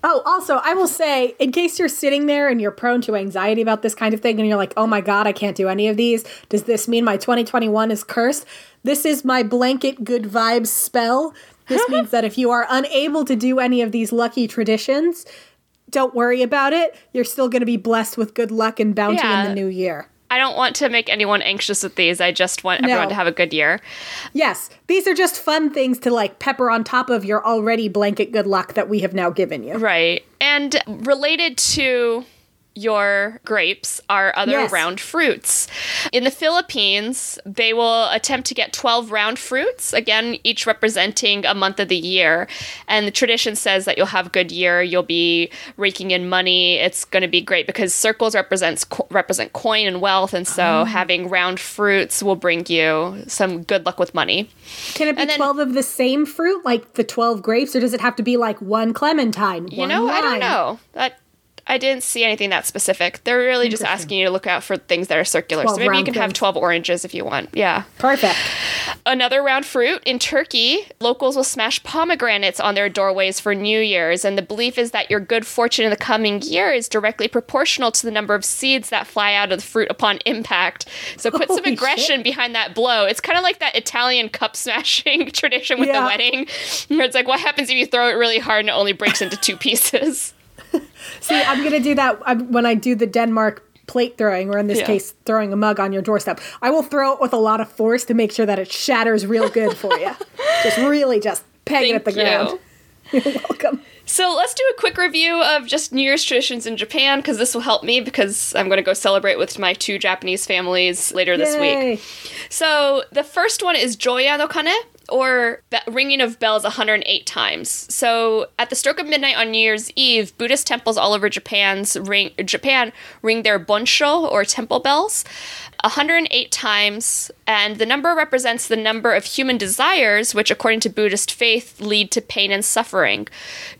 Oh, also, I will say, in case you're sitting there and you're prone to anxiety about this kind of thing, and you're like, oh my god, I can't do any of these, does this mean my 2021 is cursed? This is my blanket good vibes spell. This means that if you are unable to do any of these lucky traditions, don't worry about it. You're still going to be blessed with good luck and bounty Yeah. in the new year. I don't want to make anyone anxious with these. I just want everyone No. to have a good year. Yes, these are just fun things to like pepper on top of your already blanket good luck that we have now given you. Right. And related to your grapes are other Yes. round fruits. In the Philippines, they will attempt to get 12 round fruits, again, each representing a month of the year. And the tradition says that you'll have a good year, you'll be raking in money. It's going to be great because circles represents co- represent coin and wealth, and so ah. having round fruits will bring you some good luck with money. Can it be then- 12 of the same fruit, like the 12 grapes, or does it have to be like one clementine? You know, I don't know. That I didn't see anything that specific. They're really just asking you to look out for things that are circular. So maybe you can have 12 oranges if you want. Yeah. Perfect. Another round fruit in Turkey, locals will smash pomegranates on their doorways for New Year's, and the belief is that your good fortune in the coming year is directly proportional to the number of seeds that fly out of the fruit upon impact. So put some Holy aggression behind that blow. It's kind of like that Italian cup smashing tradition with the wedding, where it's like, what happens if you throw it really hard and it only breaks into two pieces? See, I'm going to do that when I do the Denmark plate throwing, or in this Yeah. case, throwing a mug on your doorstep. I will throw it with a lot of force to make sure that it shatters real good for you. just really just peg it at the Thank ground. you. You're welcome. So let's do a quick review of just New Year's traditions in Japan because this will help me because I'm going to go celebrate with my two Japanese families later this week. So the first one is Joya no Kane, or be- ringing of bells 108 times. So at the stroke of midnight on New Year's Eve, Buddhist temples all over Japan's ring Japan ring their bonsho or temple bells. 108 times, and the number represents the number of human desires, which, according to Buddhist faith, lead to pain and suffering.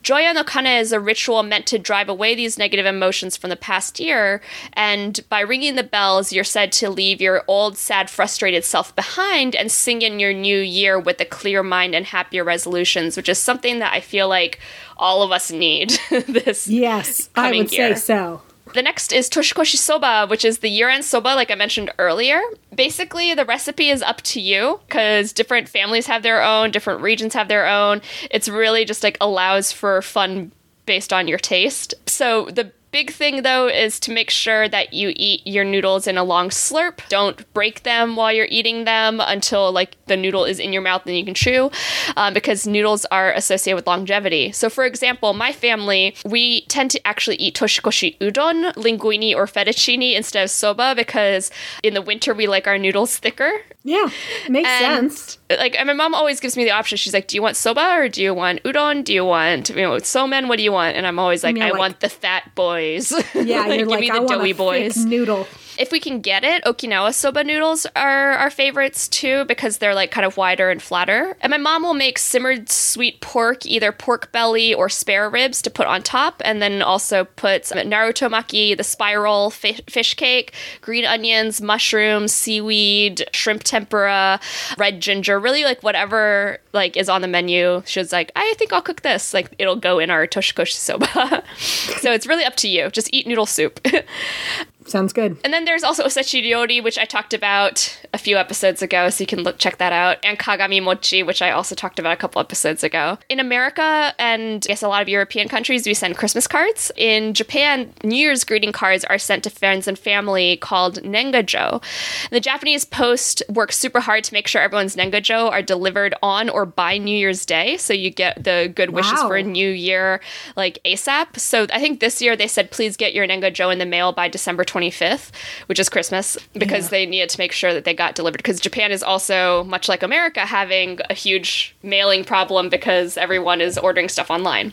Joya no Kane is a ritual meant to drive away these negative emotions from the past year, and by ringing the bells, you're said to leave your old, sad, frustrated self behind and sing in your new year with a clear mind and happier resolutions, which is something that I feel like all of us need this Yes, I would year. say so. The next is Toshikoshi Soba, which is the year end soba, like I mentioned earlier. Basically, the recipe is up to you because different families have their own, different regions have their own. It's really just like allows for fun based on your taste. So the Big thing though is to make sure that you eat your noodles in a long slurp. Don't break them while you're eating them until like the noodle is in your mouth and you can chew, um, because noodles are associated with longevity. So, for example, my family we tend to actually eat toshikoshi udon, linguine, or fettuccine instead of soba because in the winter we like our noodles thicker. Yeah, makes And, sense. Like, and my mom always gives me the option. She's like, "Do you want soba or do you want udon? Do you want you know somen? What do you want?" And I'm always like, "I like- want the fat boys." Yeah, you're give like, me I the want doughy boys. noodle. If we can get it, Okinawa soba noodles are our favorites too because they're like kind of wider and flatter. And my mom will make simmered sweet pork, either pork belly or spare ribs to put on top, and then also put some naruto maki, the spiral fi- fish cake, green onions, mushrooms, seaweed, shrimp tempura, red ginger, really like whatever like is on the menu. She's like, I think I'll cook this. Like it'll go in our toshikoshi soba. so it's really up to you. Just eat noodle soup. Sounds good. And then there's also Osechi Ryori, which I talked about a few episodes ago, so you can look check that out. And Kagami Mochi, which I also talked about a couple episodes ago. In America and I guess a lot of European countries, we send Christmas cards. In Japan, New Year's greeting cards are sent to friends and family called Nengajo. The Japanese Post works super hard to make sure everyone's Nengajo are delivered on or by New Year's Day, so you get the good wishes Wow. for a new year like ASAP. So I think this year they said please get your Nengajo in the mail by December 25th, which is Christmas, because Yeah. they needed to make sure that they got delivered. Because Japan is also, much like America, having a huge mailing problem because everyone is ordering stuff online.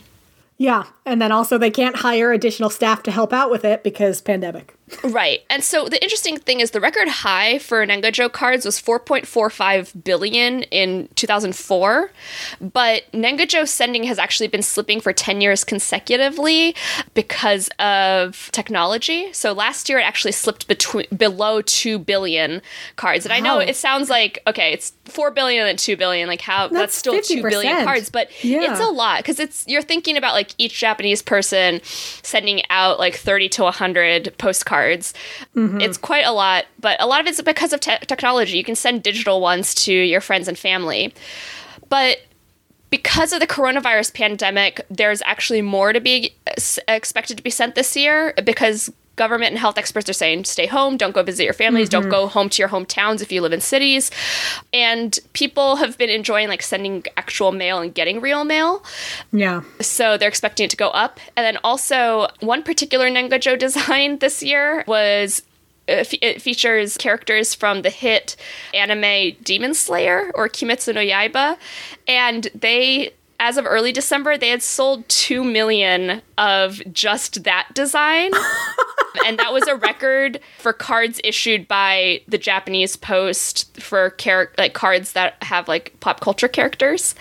Yeah, and then also they can't hire additional staff to help out with it because pandemic. Right. And so the interesting thing is the record high for Nengajo cards was 4.45 billion in 2004, but Nengajo sending has actually been slipping for 10 years consecutively because of technology. So last year it actually slipped between below 2 billion cards. And I know it sounds like okay, it's 4 billion and 2 billion like how that's, That's still 2 billion 50%. cards, but Yeah. it's a lot because it's you're thinking about like each Japanese person sending out like 30 to 100 postcards. Mm-hmm. It's quite a lot, but a lot of it's because of te- technology. You can send digital ones to your friends and family. But because of the coronavirus pandemic, there's actually more to be expected to be sent this year because government and health experts are saying stay home, don't go visit your families, don't go home to your hometowns if you live in cities. And people have been enjoying like sending actual mail and getting real mail. Yeah. So they're expecting it to go up. And then also, one particular Nengajo design this year was. uh, It features characters from the hit anime Demon Slayer or Kimetsu no Yaiba. And they, as of early December, they had sold 2 million of just that design. and that was a record for cards issued by the Japanese Post for char- like cards that have like pop culture characters.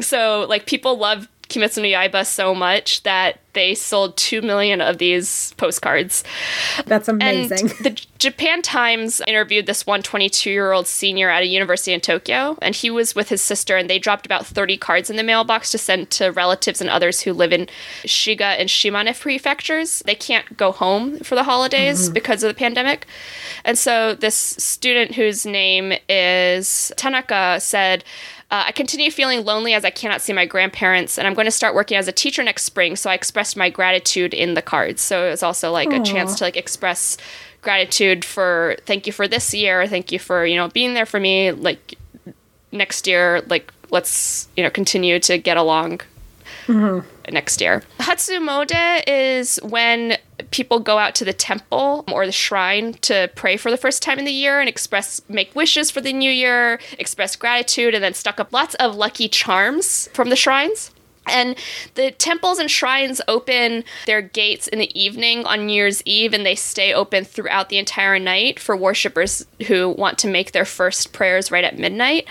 So like people love Kimetsu no Yaiba so much that they sold 2 million of these postcards. That's amazing. And the Japan Times interviewed this one 22 year old senior at a university in Tokyo, and he was with his sister, and they dropped about 30 cards in the mailbox to send to relatives and others who live in Shiga and Shimane prefectures. They can't go home for the holidays mm-hmm. because of the pandemic. And so this student whose name is Tanaka said, uh, I continue feeling lonely as I cannot see my grandparents, and I'm going to start working as a teacher next spring. So I expressed my gratitude in the cards. So it was also like a chance to like express gratitude for thank you for this year, thank you for you know being there for me. Like next year, like let's you know continue to get along next year. Hatsumode is when people go out to the temple or the shrine to pray for the first time in the year and express make wishes for the new year, express gratitude, and then stuck up lots of lucky charms from the shrines. And the temples and shrines open their gates in the evening on New Year's Eve, and they stay open throughout the entire night for worshippers who want to make their first prayers right at midnight.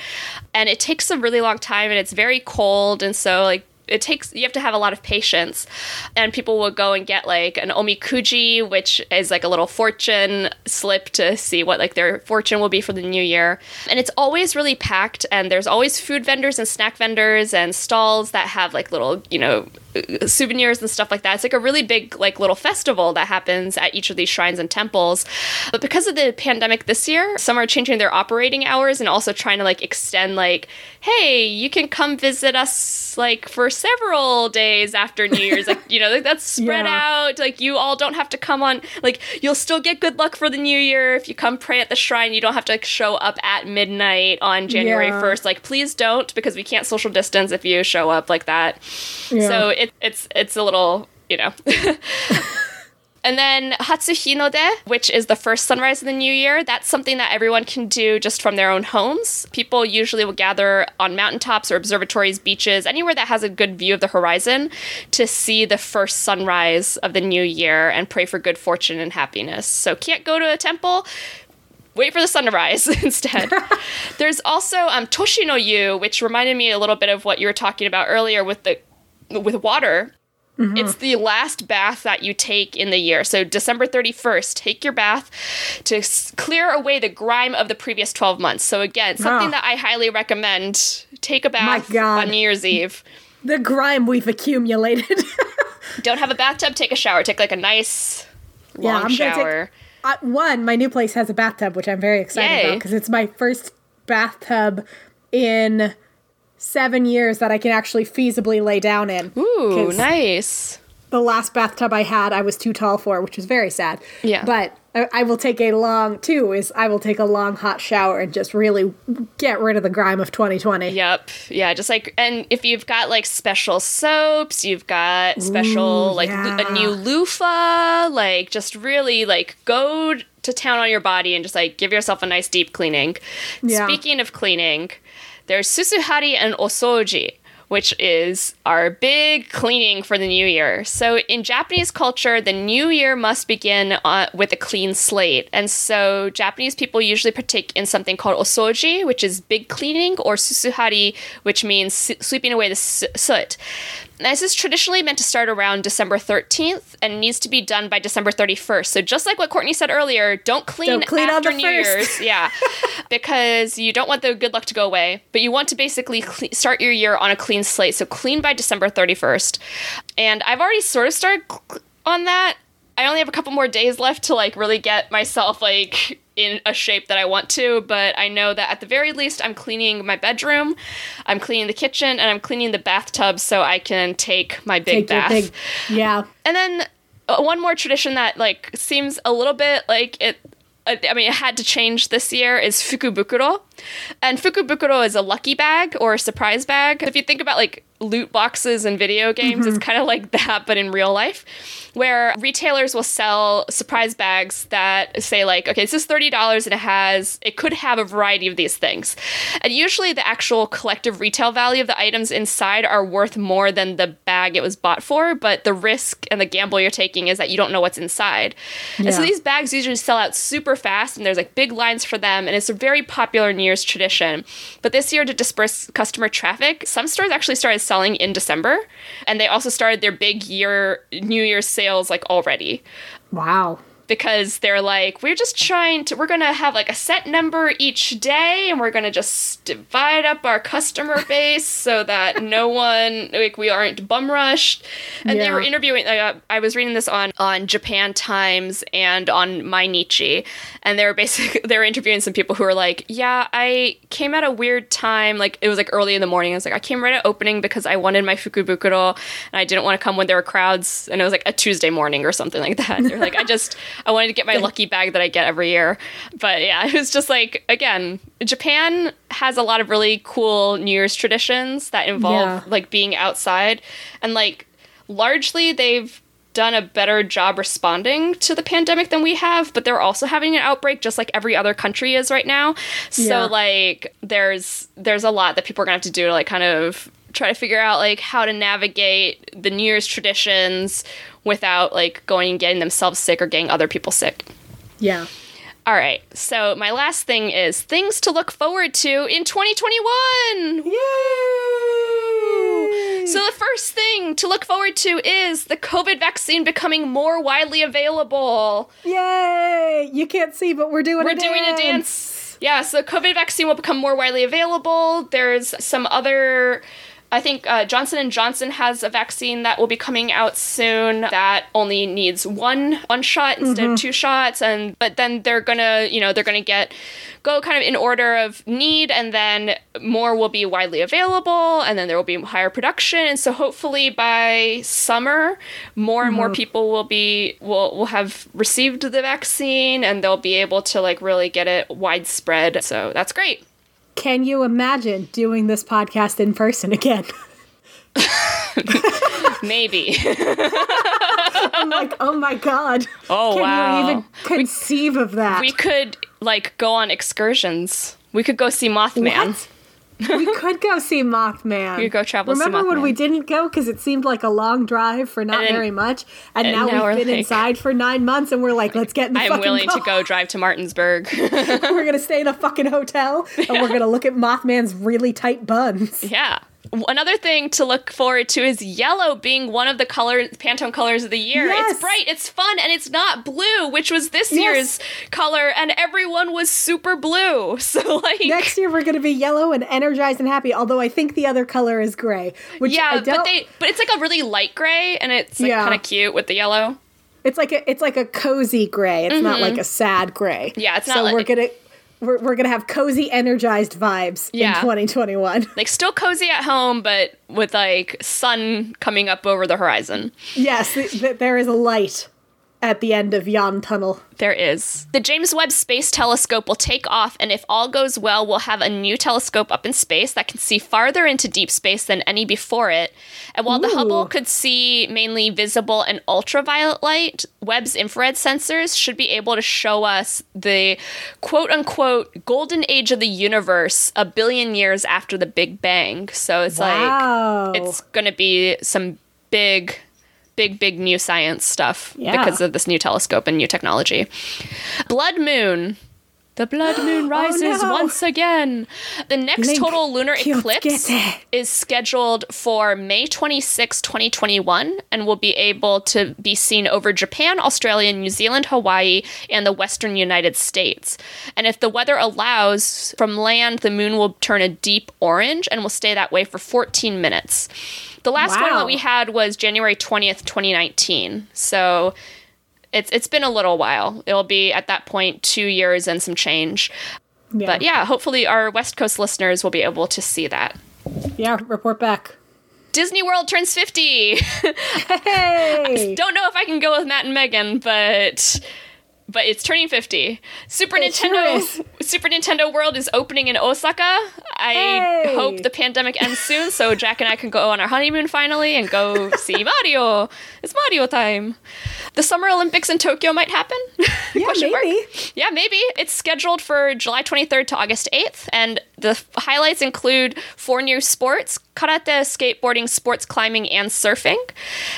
And it takes a really long time, and it's very cold, and so like it takes you have to have a lot of patience. And people will go and get like an omikuji which is like a little fortune slip to see what like their fortune will be for the new year. And it's always really packed and there's always food vendors and snack vendors and stalls that have like little you know Uh, souvenirs and stuff like that. It's like a really big like little festival that happens at each of these shrines and temples. But because of the pandemic this year, some are changing their operating hours and also trying to like extend like, hey, you can come visit us like for several days after New Year's. like, you know, like that's spread yeah. out. Like you all don't have to come on like you'll still get good luck for the new year if you come pray at the shrine. You don't have to like, show up at midnight on January yeah. 1st. Like please don't because we can't social distance if you show up like that. Yeah. So it, it's it's a little you know. And then Hatsuhinode, which is the first sunrise of the new year, that's something that everyone can do just from their own homes. People usually will gather on mountaintops or observatories, beaches, anywhere that has a good view of the horizon to see the first sunrise of the new year and pray for good fortune and happiness. So can't go to a temple, wait for the sun to rise instead. There's also um, Toshi no Yu, which reminded me a little bit of what you were talking about earlier with the with water. Mm-hmm. It's the last bath that you take in the year. So December 31st, take your bath to s- clear away the grime of the previous 12 months. So again, something oh. that I highly recommend. Take a bath on New Year's Eve. The grime we've accumulated. Don't have a bathtub, take a shower. Take like a nice long yeah, I'm shower. Take, uh, one, my new place has a bathtub, which I'm very excited Yay. about because it's my first bathtub in seven years that I can actually feasibly lay down in. Ooh, nice. The last bathtub I had, I was too tall for, which was very sad. Yeah. But I, I will take a long, too, is I will take a long hot shower and just really get rid of the grime of 2020. Yep. Yeah. Just like, and if you've got like special soaps, you've got special, Ooh, like yeah. a new loofah, like just really like go to town on your body and just like give yourself a nice deep cleaning. Yeah. Speaking of cleaning, there's Susuhari and Osoji, which is our big cleaning for the new year. So, in Japanese culture, the new year must begin uh, with a clean slate. And so, Japanese people usually partake in something called osoji, which is big cleaning, or susuhari, which means sweeping away the soot. This is traditionally meant to start around December 13th and needs to be done by December 31st. So just like what Courtney said earlier, don't clean, don't clean after New Year's. Yeah. because you don't want the good luck to go away, but you want to basically start your year on a clean slate. So clean by December 31st. And I've already sort of started on that. I only have a couple more days left to like really get myself like in a shape that I want to, but I know that at the very least I'm cleaning my bedroom, I'm cleaning the kitchen, and I'm cleaning the bathtub so I can take my big take bath. Big, yeah. And then uh, one more tradition that like seems a little bit like it I mean, it had to change this year is fukubukuro. And fukubukuro is a lucky bag or a surprise bag. If you think about like loot boxes and video games. Mm-hmm. It's kind of like that, but in real life, where retailers will sell surprise bags that say like, okay, this is thirty dollars and it has it could have a variety of these things, and usually the actual collective retail value of the items inside are worth more than the bag it was bought for. But the risk and the gamble you're taking is that you don't know what's inside, yeah. and so these bags usually sell out super fast, and there's like big lines for them, and it's a very popular New Year's tradition. But this year, to disperse customer traffic, some stores actually started selling selling in December. And they also started their big year New Year's sales like already. Wow because they're like, we're just trying to, we're going to have like a set number each day and we're going to just divide up our customer base so that no one, like, we aren't bum rushed. And yeah. they were interviewing, uh, I was reading this on, on Japan Times and on my Mainichi. And they were basically, they were interviewing some people who were like, yeah, I came at a weird time. Like, it was like early in the morning. I was like, I came right at opening because I wanted my Fukubukuro and I didn't want to come when there were crowds. And it was like a Tuesday morning or something like that. They're like, I just, I wanted to get my lucky bag that I get every year. But yeah, it was just like again, Japan has a lot of really cool New Year's traditions that involve yeah. like being outside and like largely they've done a better job responding to the pandemic than we have, but they're also having an outbreak just like every other country is right now. So Yeah. like there's there's a lot that people are going to have to do to like kind of try to figure out like how to navigate the New Year's traditions without like going and getting themselves sick or getting other people sick. Yeah. All right. So my last thing is things to look forward to in 2021. Yay! So the first thing to look forward to is the COVID vaccine becoming more widely available. Yay! You can't see, but we're doing We're a doing a dance. dance. Yeah, so COVID vaccine will become more widely available. There's some other I think uh, Johnson and Johnson has a vaccine that will be coming out soon that only needs one one shot instead of two shots, and but then they're gonna you know they're gonna get go kind of in order of need, and then more will be widely available, and then there will be higher production, and so hopefully by summer, more and more people will be will will have received the vaccine, and they'll be able to like really get it widespread. So that's great. Can you imagine doing this podcast in person again? Maybe. I'm like, oh my god. Oh Can wow. you even conceive of that? we could like go on excursions. We could go see Mothman. What? We could go see Mothman. We could go travel Remember when we didn't go because it seemed like a long drive for not then- very much, and, and now, now we've been like- inside for nine months, and we're like, let's get in the I'm willing to go drive to Martinsburg. we're gonna stay in a fucking hotel, and we're gonna look at Mothman's really tight buns. yeah. Another thing to look forward to is yellow being one of the colors Pantone colors of the year. Yes. It's bright, it's fun, and it's not blue, which was this Yes. year's color, and everyone was super blue. So like Next year we're gonna be yellow and energized and happy. Although I think the other color is gray, which yeah, I don't. but they but it's like a really light gray and it's like Yeah. kind of cute with the yellow. It's like a it's like a cozy gray. It's not like a sad gray. Mm-hmm. Yeah, it's so not like- we're gonna we're, we're gonna have cozy, energized vibes in 2021. Like still cozy at home, but with like sun coming up over the horizon. yes, th- th- there is a light at the end of yon tunnel. There is. The James Webb Space Telescope will take off, and if all goes well, we'll have a new telescope up in space that can see farther into deep space than any before it. And while the Hubble could see mainly visible and ultraviolet light, Webb's infrared sensors should be able to show us the quote unquote golden age of the universe a billion years after the Big Bang. So it's Wow. like, it's going to be some big big big new science stuff Yeah. because of this new telescope and new technology blood moon the blood moon rises Oh, no. once again. The next Link, total lunar eclipse is scheduled for May 26, 2021, and will be able to be seen over Japan, Australia, New Zealand, Hawaii, and the western United States. And if the weather allows, from land, the moon will turn a deep orange and will stay that way for 14 minutes. The last one that we had was January 20th, 2019. So it's it's been a little while. It'll be at that point 2 years and some change. Yeah. But yeah, hopefully our West Coast listeners will be able to see that. yeah, report back. Disney World turns 50. Hey, Don't know if I can go with Matt and Megan, but but it's turning 50. Super It Nintendo is. Super Nintendo World is opening in Osaka. I Hey. hope the pandemic ends soon so Jack and I can go on our honeymoon finally and go see Mario. It's Mario time. The Summer Olympics in Tokyo might happen. yeah, Question mark. maybe. Yeah, maybe. It's scheduled for July 23rd to August 8th, and the highlights include four new sports karate, skateboarding, sports climbing, and surfing.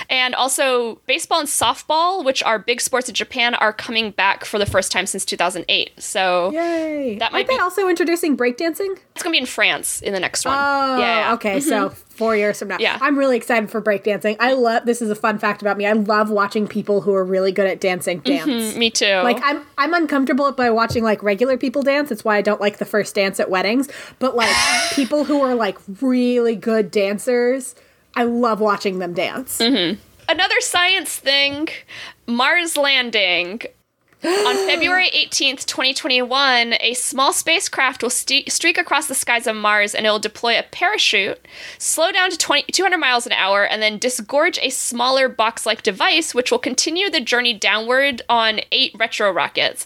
And also, baseball and softball, which are big sports in Japan, are coming back for the first time since 2008. So Yay! That might Aren't they be- also introducing breakdancing? it's going to be in France in the next one. Oh, yeah, okay. So mm-hmm. four years from now, Yeah. I'm really excited for breakdancing. I love. This is a fun fact about me. I love watching people who are really good at dancing mm-hmm. dance. Me too. Like I'm, I'm uncomfortable by watching like regular people dance. It's why I don't like the first dance at weddings. But like people who are like really good dancers, I love watching them dance. Mm-hmm. Another science thing Mars landing. On February 18th, 2021, a small spacecraft will ste streak across the skies of Mars and it will deploy a parachute, slow down to 20 200 miles an hour, and then disgorge a smaller box like device which will continue the journey downward on eight retro rockets.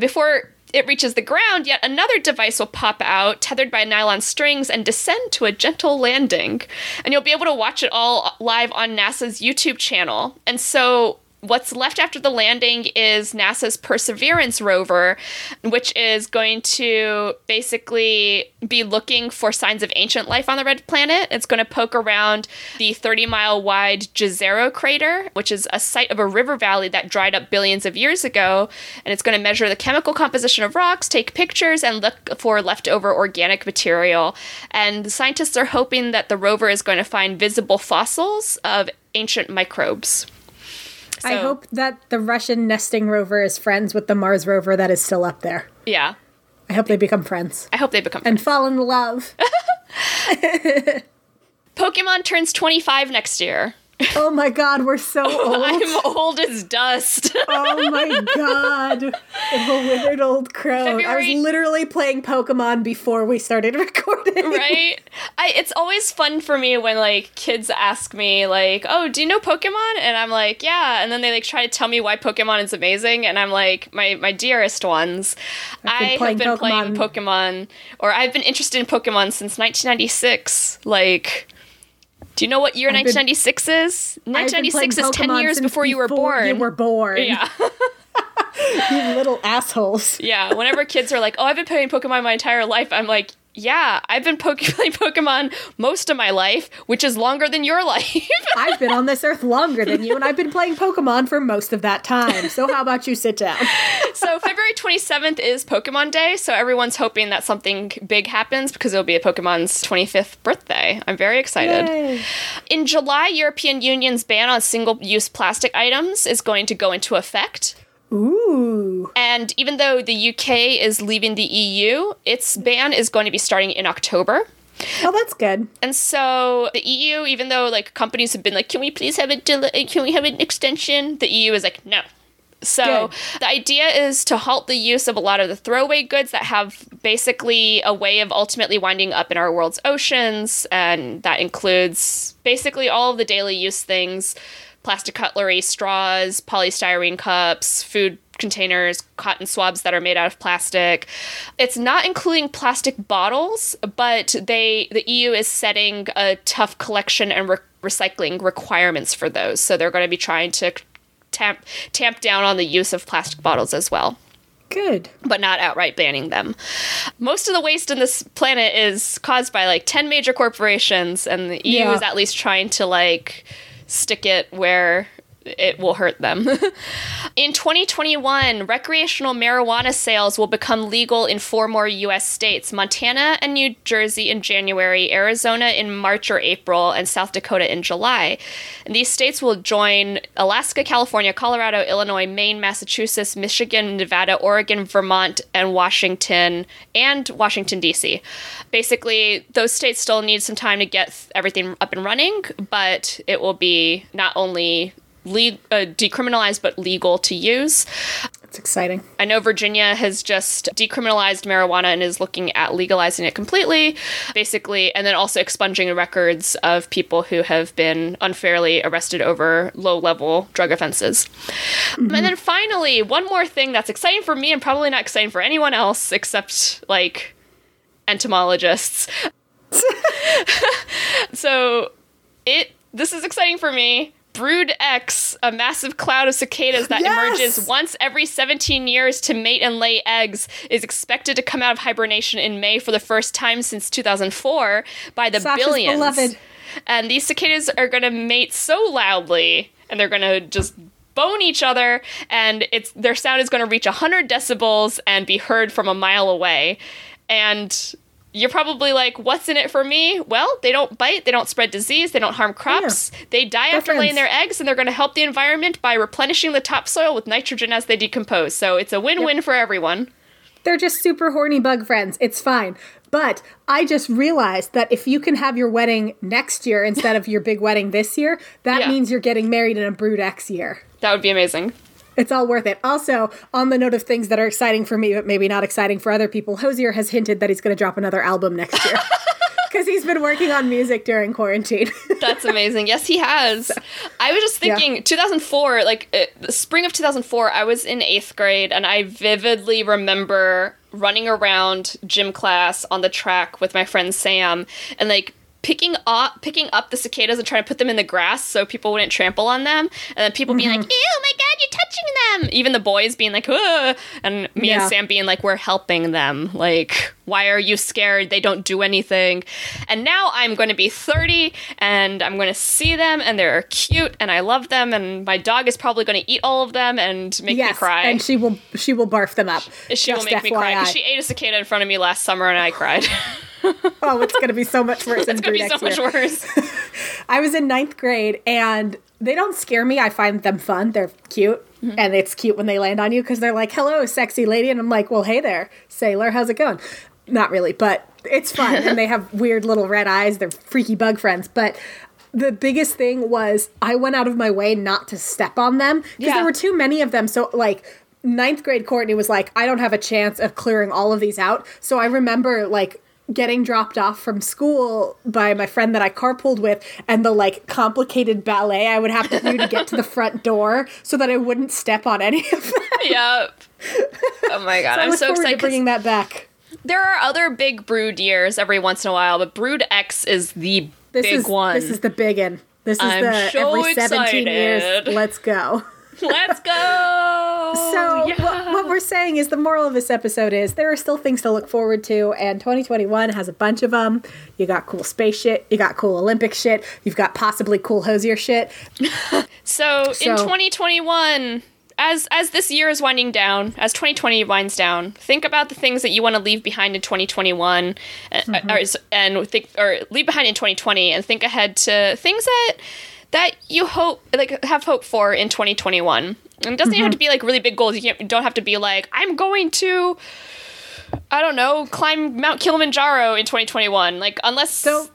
Before it reaches the ground, yet another device will pop out, tethered by nylon strings, and descend to a gentle landing. And you'll be able to watch it all live on NASA's YouTube channel. And so what's left after the landing is NASA's Perseverance rover, which is going to basically be looking for signs of ancient life on the red planet. It's going to poke around the 30 mile wide Jezero crater, which is a site of a river valley that dried up billions of years ago. And it's going to measure the chemical composition of rocks, take pictures, and look for leftover organic material. And the scientists are hoping that the rover is going to find visible fossils of ancient microbes. I hope that the Russian nesting rover is friends with the Mars rover that is still up there. Yeah. I hope they become friends I hope they become friends. and fall in love. Pokemon turns 25 next year. Oh my god, we're so old. I'm old as dust. Oh my god. The withered old crone. I was literally playing Pokemon before we started recording. right? I it's always fun for me when like kids ask me like, "Oh, do you know Pokemon?" and I'm like, "Yeah." And then they like try to tell me why Pokemon is amazing and I'm like, "My my dearest ones, I've been I have been Pokemon- playing Pokemon or I've been interested in Pokemon since 1996." Like do you know what year I've been- 1996 is? 1996 is playing 10 years before you were born. You were born. yeah. You little assholes. Yeah, whenever kids are like, "Oh, I've been playing Pokemon my entire life," I'm like, "Yeah, I've been po- playing Pokemon most of my life, which is longer than your life." I've been on this earth longer than you, and I've been playing Pokemon for most of that time. So how about you sit down? so February 27th is Pokemon Day, so everyone's hoping that something big happens because it'll be a Pokemon's 25th birthday. I'm very excited. Yay. In July, European Union's ban on single-use plastic items is going to go into effect. Ooh. And even though the UK is leaving the EU, its ban is going to be starting in October. Oh, that's good. And so the EU, even though like companies have been like, can we please have a del- can we have an extension? The EU is like, no. So Good. the idea is to halt the use of a lot of the throwaway goods that have basically a way of ultimately winding up in our world's oceans, and that includes basically all of the daily use things: plastic cutlery, straws, polystyrene cups, food containers, cotton swabs that are made out of plastic. It's not including plastic bottles, but they the EU is setting a tough collection and re- recycling requirements for those. So they're going to be trying to tamp tamp down on the use of plastic bottles as well Good. but not outright banning them. Most of the waste in this planet is caused by like 10 major corporations and the EU Yeah. is at least trying to like stick it where it will hurt them. in 2021, recreational marijuana sales will become legal in four more US states Montana and New Jersey in January, Arizona in March or April, and South Dakota in July. And these states will join Alaska, California, Colorado, Illinois, Maine, Massachusetts, Michigan, Nevada, Oregon, Vermont, and Washington, and Washington, D.C. Basically, those states still need some time to get everything up and running, but it will be not only le- uh, decriminalized but legal to use. That's exciting. I know Virginia has just decriminalized marijuana and is looking at legalizing it completely, basically, and then also expunging records of people who have been unfairly arrested over low level drug offenses. And then finally, one more thing that's exciting for me and probably not exciting for anyone else except like entomologists. so it this is exciting for me. Brood X, a massive cloud of cicadas that Yes! emerges once every 17 years to mate and lay eggs, is expected to come out of hibernation in May for the first time since 2004 by the Sasha's billions. beloved. And these cicadas are going to mate so loudly, and they're going to just bone each other, and it's their sound is going to reach 100 decibels and be heard from a mile away. And you're probably like, what's in it for me? Well, they don't bite, they don't spread disease, they don't harm crops, they die after laying their eggs, and they're going to help the environment by replenishing the topsoil with nitrogen as they decompose. So it's a win win for everyone. They're just super horny bug friends. It's fine. But I just realized that if you can have your wedding next year instead of your big wedding this year, that Yeah. means you're getting married in a Brood X year. That would be amazing. It's all worth it. Also, on the note of things that are exciting for me, but maybe not exciting for other people, Hozier has hinted that he's going to drop another album next year. because he's been working on music during quarantine. That's amazing. Yes, he has. I was just Yeah. thinking, 2004, like uh, the spring of 2004, I was in eighth grade, and I vividly remember running around gym class on the track with my friend Sam, and like picking up picking up the cicadas and trying to put them in the grass so people wouldn't trample on them, and then people being like, Mm-hmm. "Ew, my god, you're touching them!" Even the boys being like, "Ugh," and me Yeah. and Sam being like, "We're helping them. Like, why are you scared? They don't do anything." And now I'm going to be 30 and I'm going to see them and they're cute and I love them and my dog is probably going to eat all of them and make me cry. and she will she will barf them up. she will make me cry FYI. she ate a cicada in front of me last summer and I cried. Oh, it's gonna be so much worse. it's going to be so much worse. I was in ninth grade, and they don't scare me. I find them fun. They're cute, Mm-hmm. and it's cute when they land on you because they're like, "Hello, sexy lady," and I'm like, "Well, hey there, sailor. How's it going?" Not really, but it's fun, and they have weird little red eyes. They're freaky bug friends, but. The biggest thing was I went out of my way not to step on them because Yeah. there were too many of them. So, like, ninth grade Courtney was like, I don't have a chance of clearing all of these out. So I remember like getting dropped off from school by my friend that I carpooled with and the like complicated ballet I would have to do to get to the front door so that I wouldn't step on any of them. yep. Oh my god, I I'm so excited. bringing that back. There are other big brood years every once in a while, but Brood X is the This big is one. this is the big one. This is I'm the so every 17 years. Let's go. Let's go. So yeah. what, what we're saying is the moral of this episode is there are still things to look forward to, and 2021 has a bunch of them. You got cool space shit, you got cool Olympic shit, you've got possibly cool Hozier shit. So, in 2021, as as this year is winding down, as 2020 winds down, think about the things that you want to leave behind in 2021, uh, Mm-hmm. or, and think or leave behind in 2020, and think ahead to things that that you hope like have hope for in 2021. And it doesn't even have to be like really big goals. You, can't, you don't have to be like I'm going to. I don't know, climb Mount Kilimanjaro in 2021. Like, unless So-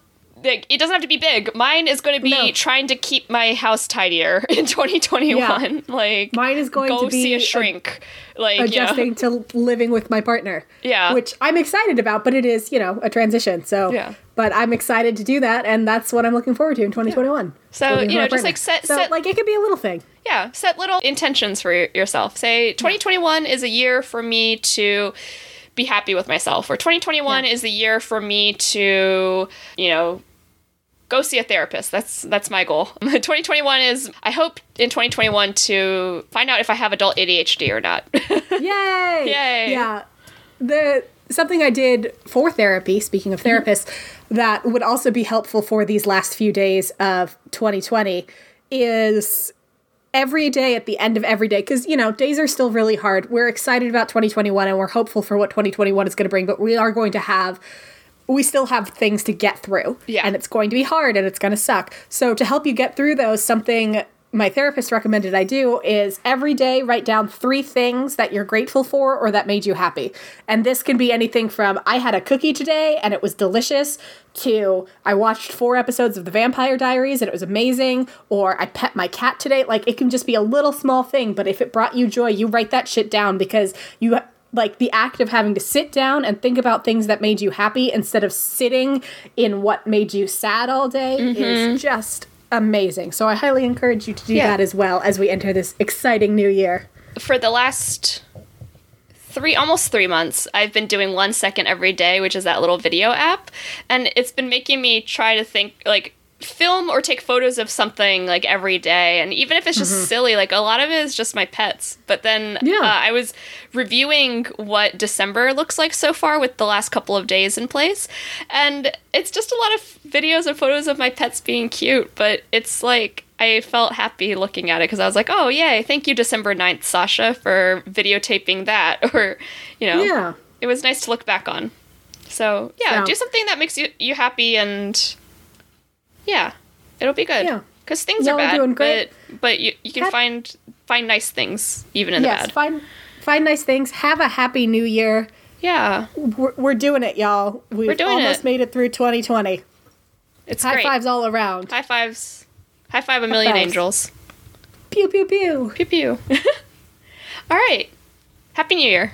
like, it doesn't have to be big. Mine is going to be No. trying to keep my house tidier in 2021. Like, Mine is going go to be Go see a a- shrink. like, you know, Adjusting to living with my partner. Yeah. Which I'm excited about, but it is, you know, a transition. So, Yeah. but I'm excited to do that, and that's what I'm looking forward to in 2021. So, you know, just, partner. like, set- So, set- like, it could be a little thing. yeah, set little intentions for yourself. Say 2021 is a year for me to be happy with myself, or 2021 Yeah. is a year for me to, you know, go see a therapist. That's that's my goal. 2021 is I hope in 2021 to find out if I have adult ADHD or not. Yay! Yay. Yeah. The something I did for therapy, speaking of mm-hmm. therapists, that would also be helpful for these last few days of 2020 is every day at the end of every day because you know days are still really hard we're excited about 2021 and we're hopeful for what 2021 is going to bring but we are going to have we still have things to get through Yeah. and it's going to be hard and it's going to suck so to help you get through those something my therapist recommended I do is every day write down three things that you're grateful for or that made you happy. And this can be anything from I had a cookie today and it was delicious to I watched four episodes of The Vampire Diaries and it was amazing or I pet my cat today. Like it can just be a little small thing, but if it brought you joy, you write that shit down because you like the act of having to sit down and think about things that made you happy instead of sitting in what made you sad all day is mm-hmm. just amazing. So I highly encourage you to do Yeah. that as well as we enter this exciting new year. For the last three almost three months i've been doing one second every day which is that little video app and it's been making me try to think like film or take photos of something like every day and even if it's just silly like a lot of it is just my pets but then Yeah. uh, i was reviewing what december looks like so far with the last couple of days in place and it's just a lot of videos and photos of my pets being cute but it's like I felt happy looking at it because I was like, oh, yay, thank you, December 9th, Sasha, for videotaping that. Or, you know, Yeah. it was nice to look back on. So, yeah, So- do something that makes you, you happy and, yeah, it'll be good. Yeah. Because things Y'all are bad, doing great. but but you, you can find find nice things even in the yes, bad. find find nice things. Have a happy new year. Yeah, We're, we're doing it, y'all. We've We're doing almost it. made it through 2020. it's High great. fives all around. High fives. High five a million angels. Pew pew pew. Pew pew. All right. Happy New Year.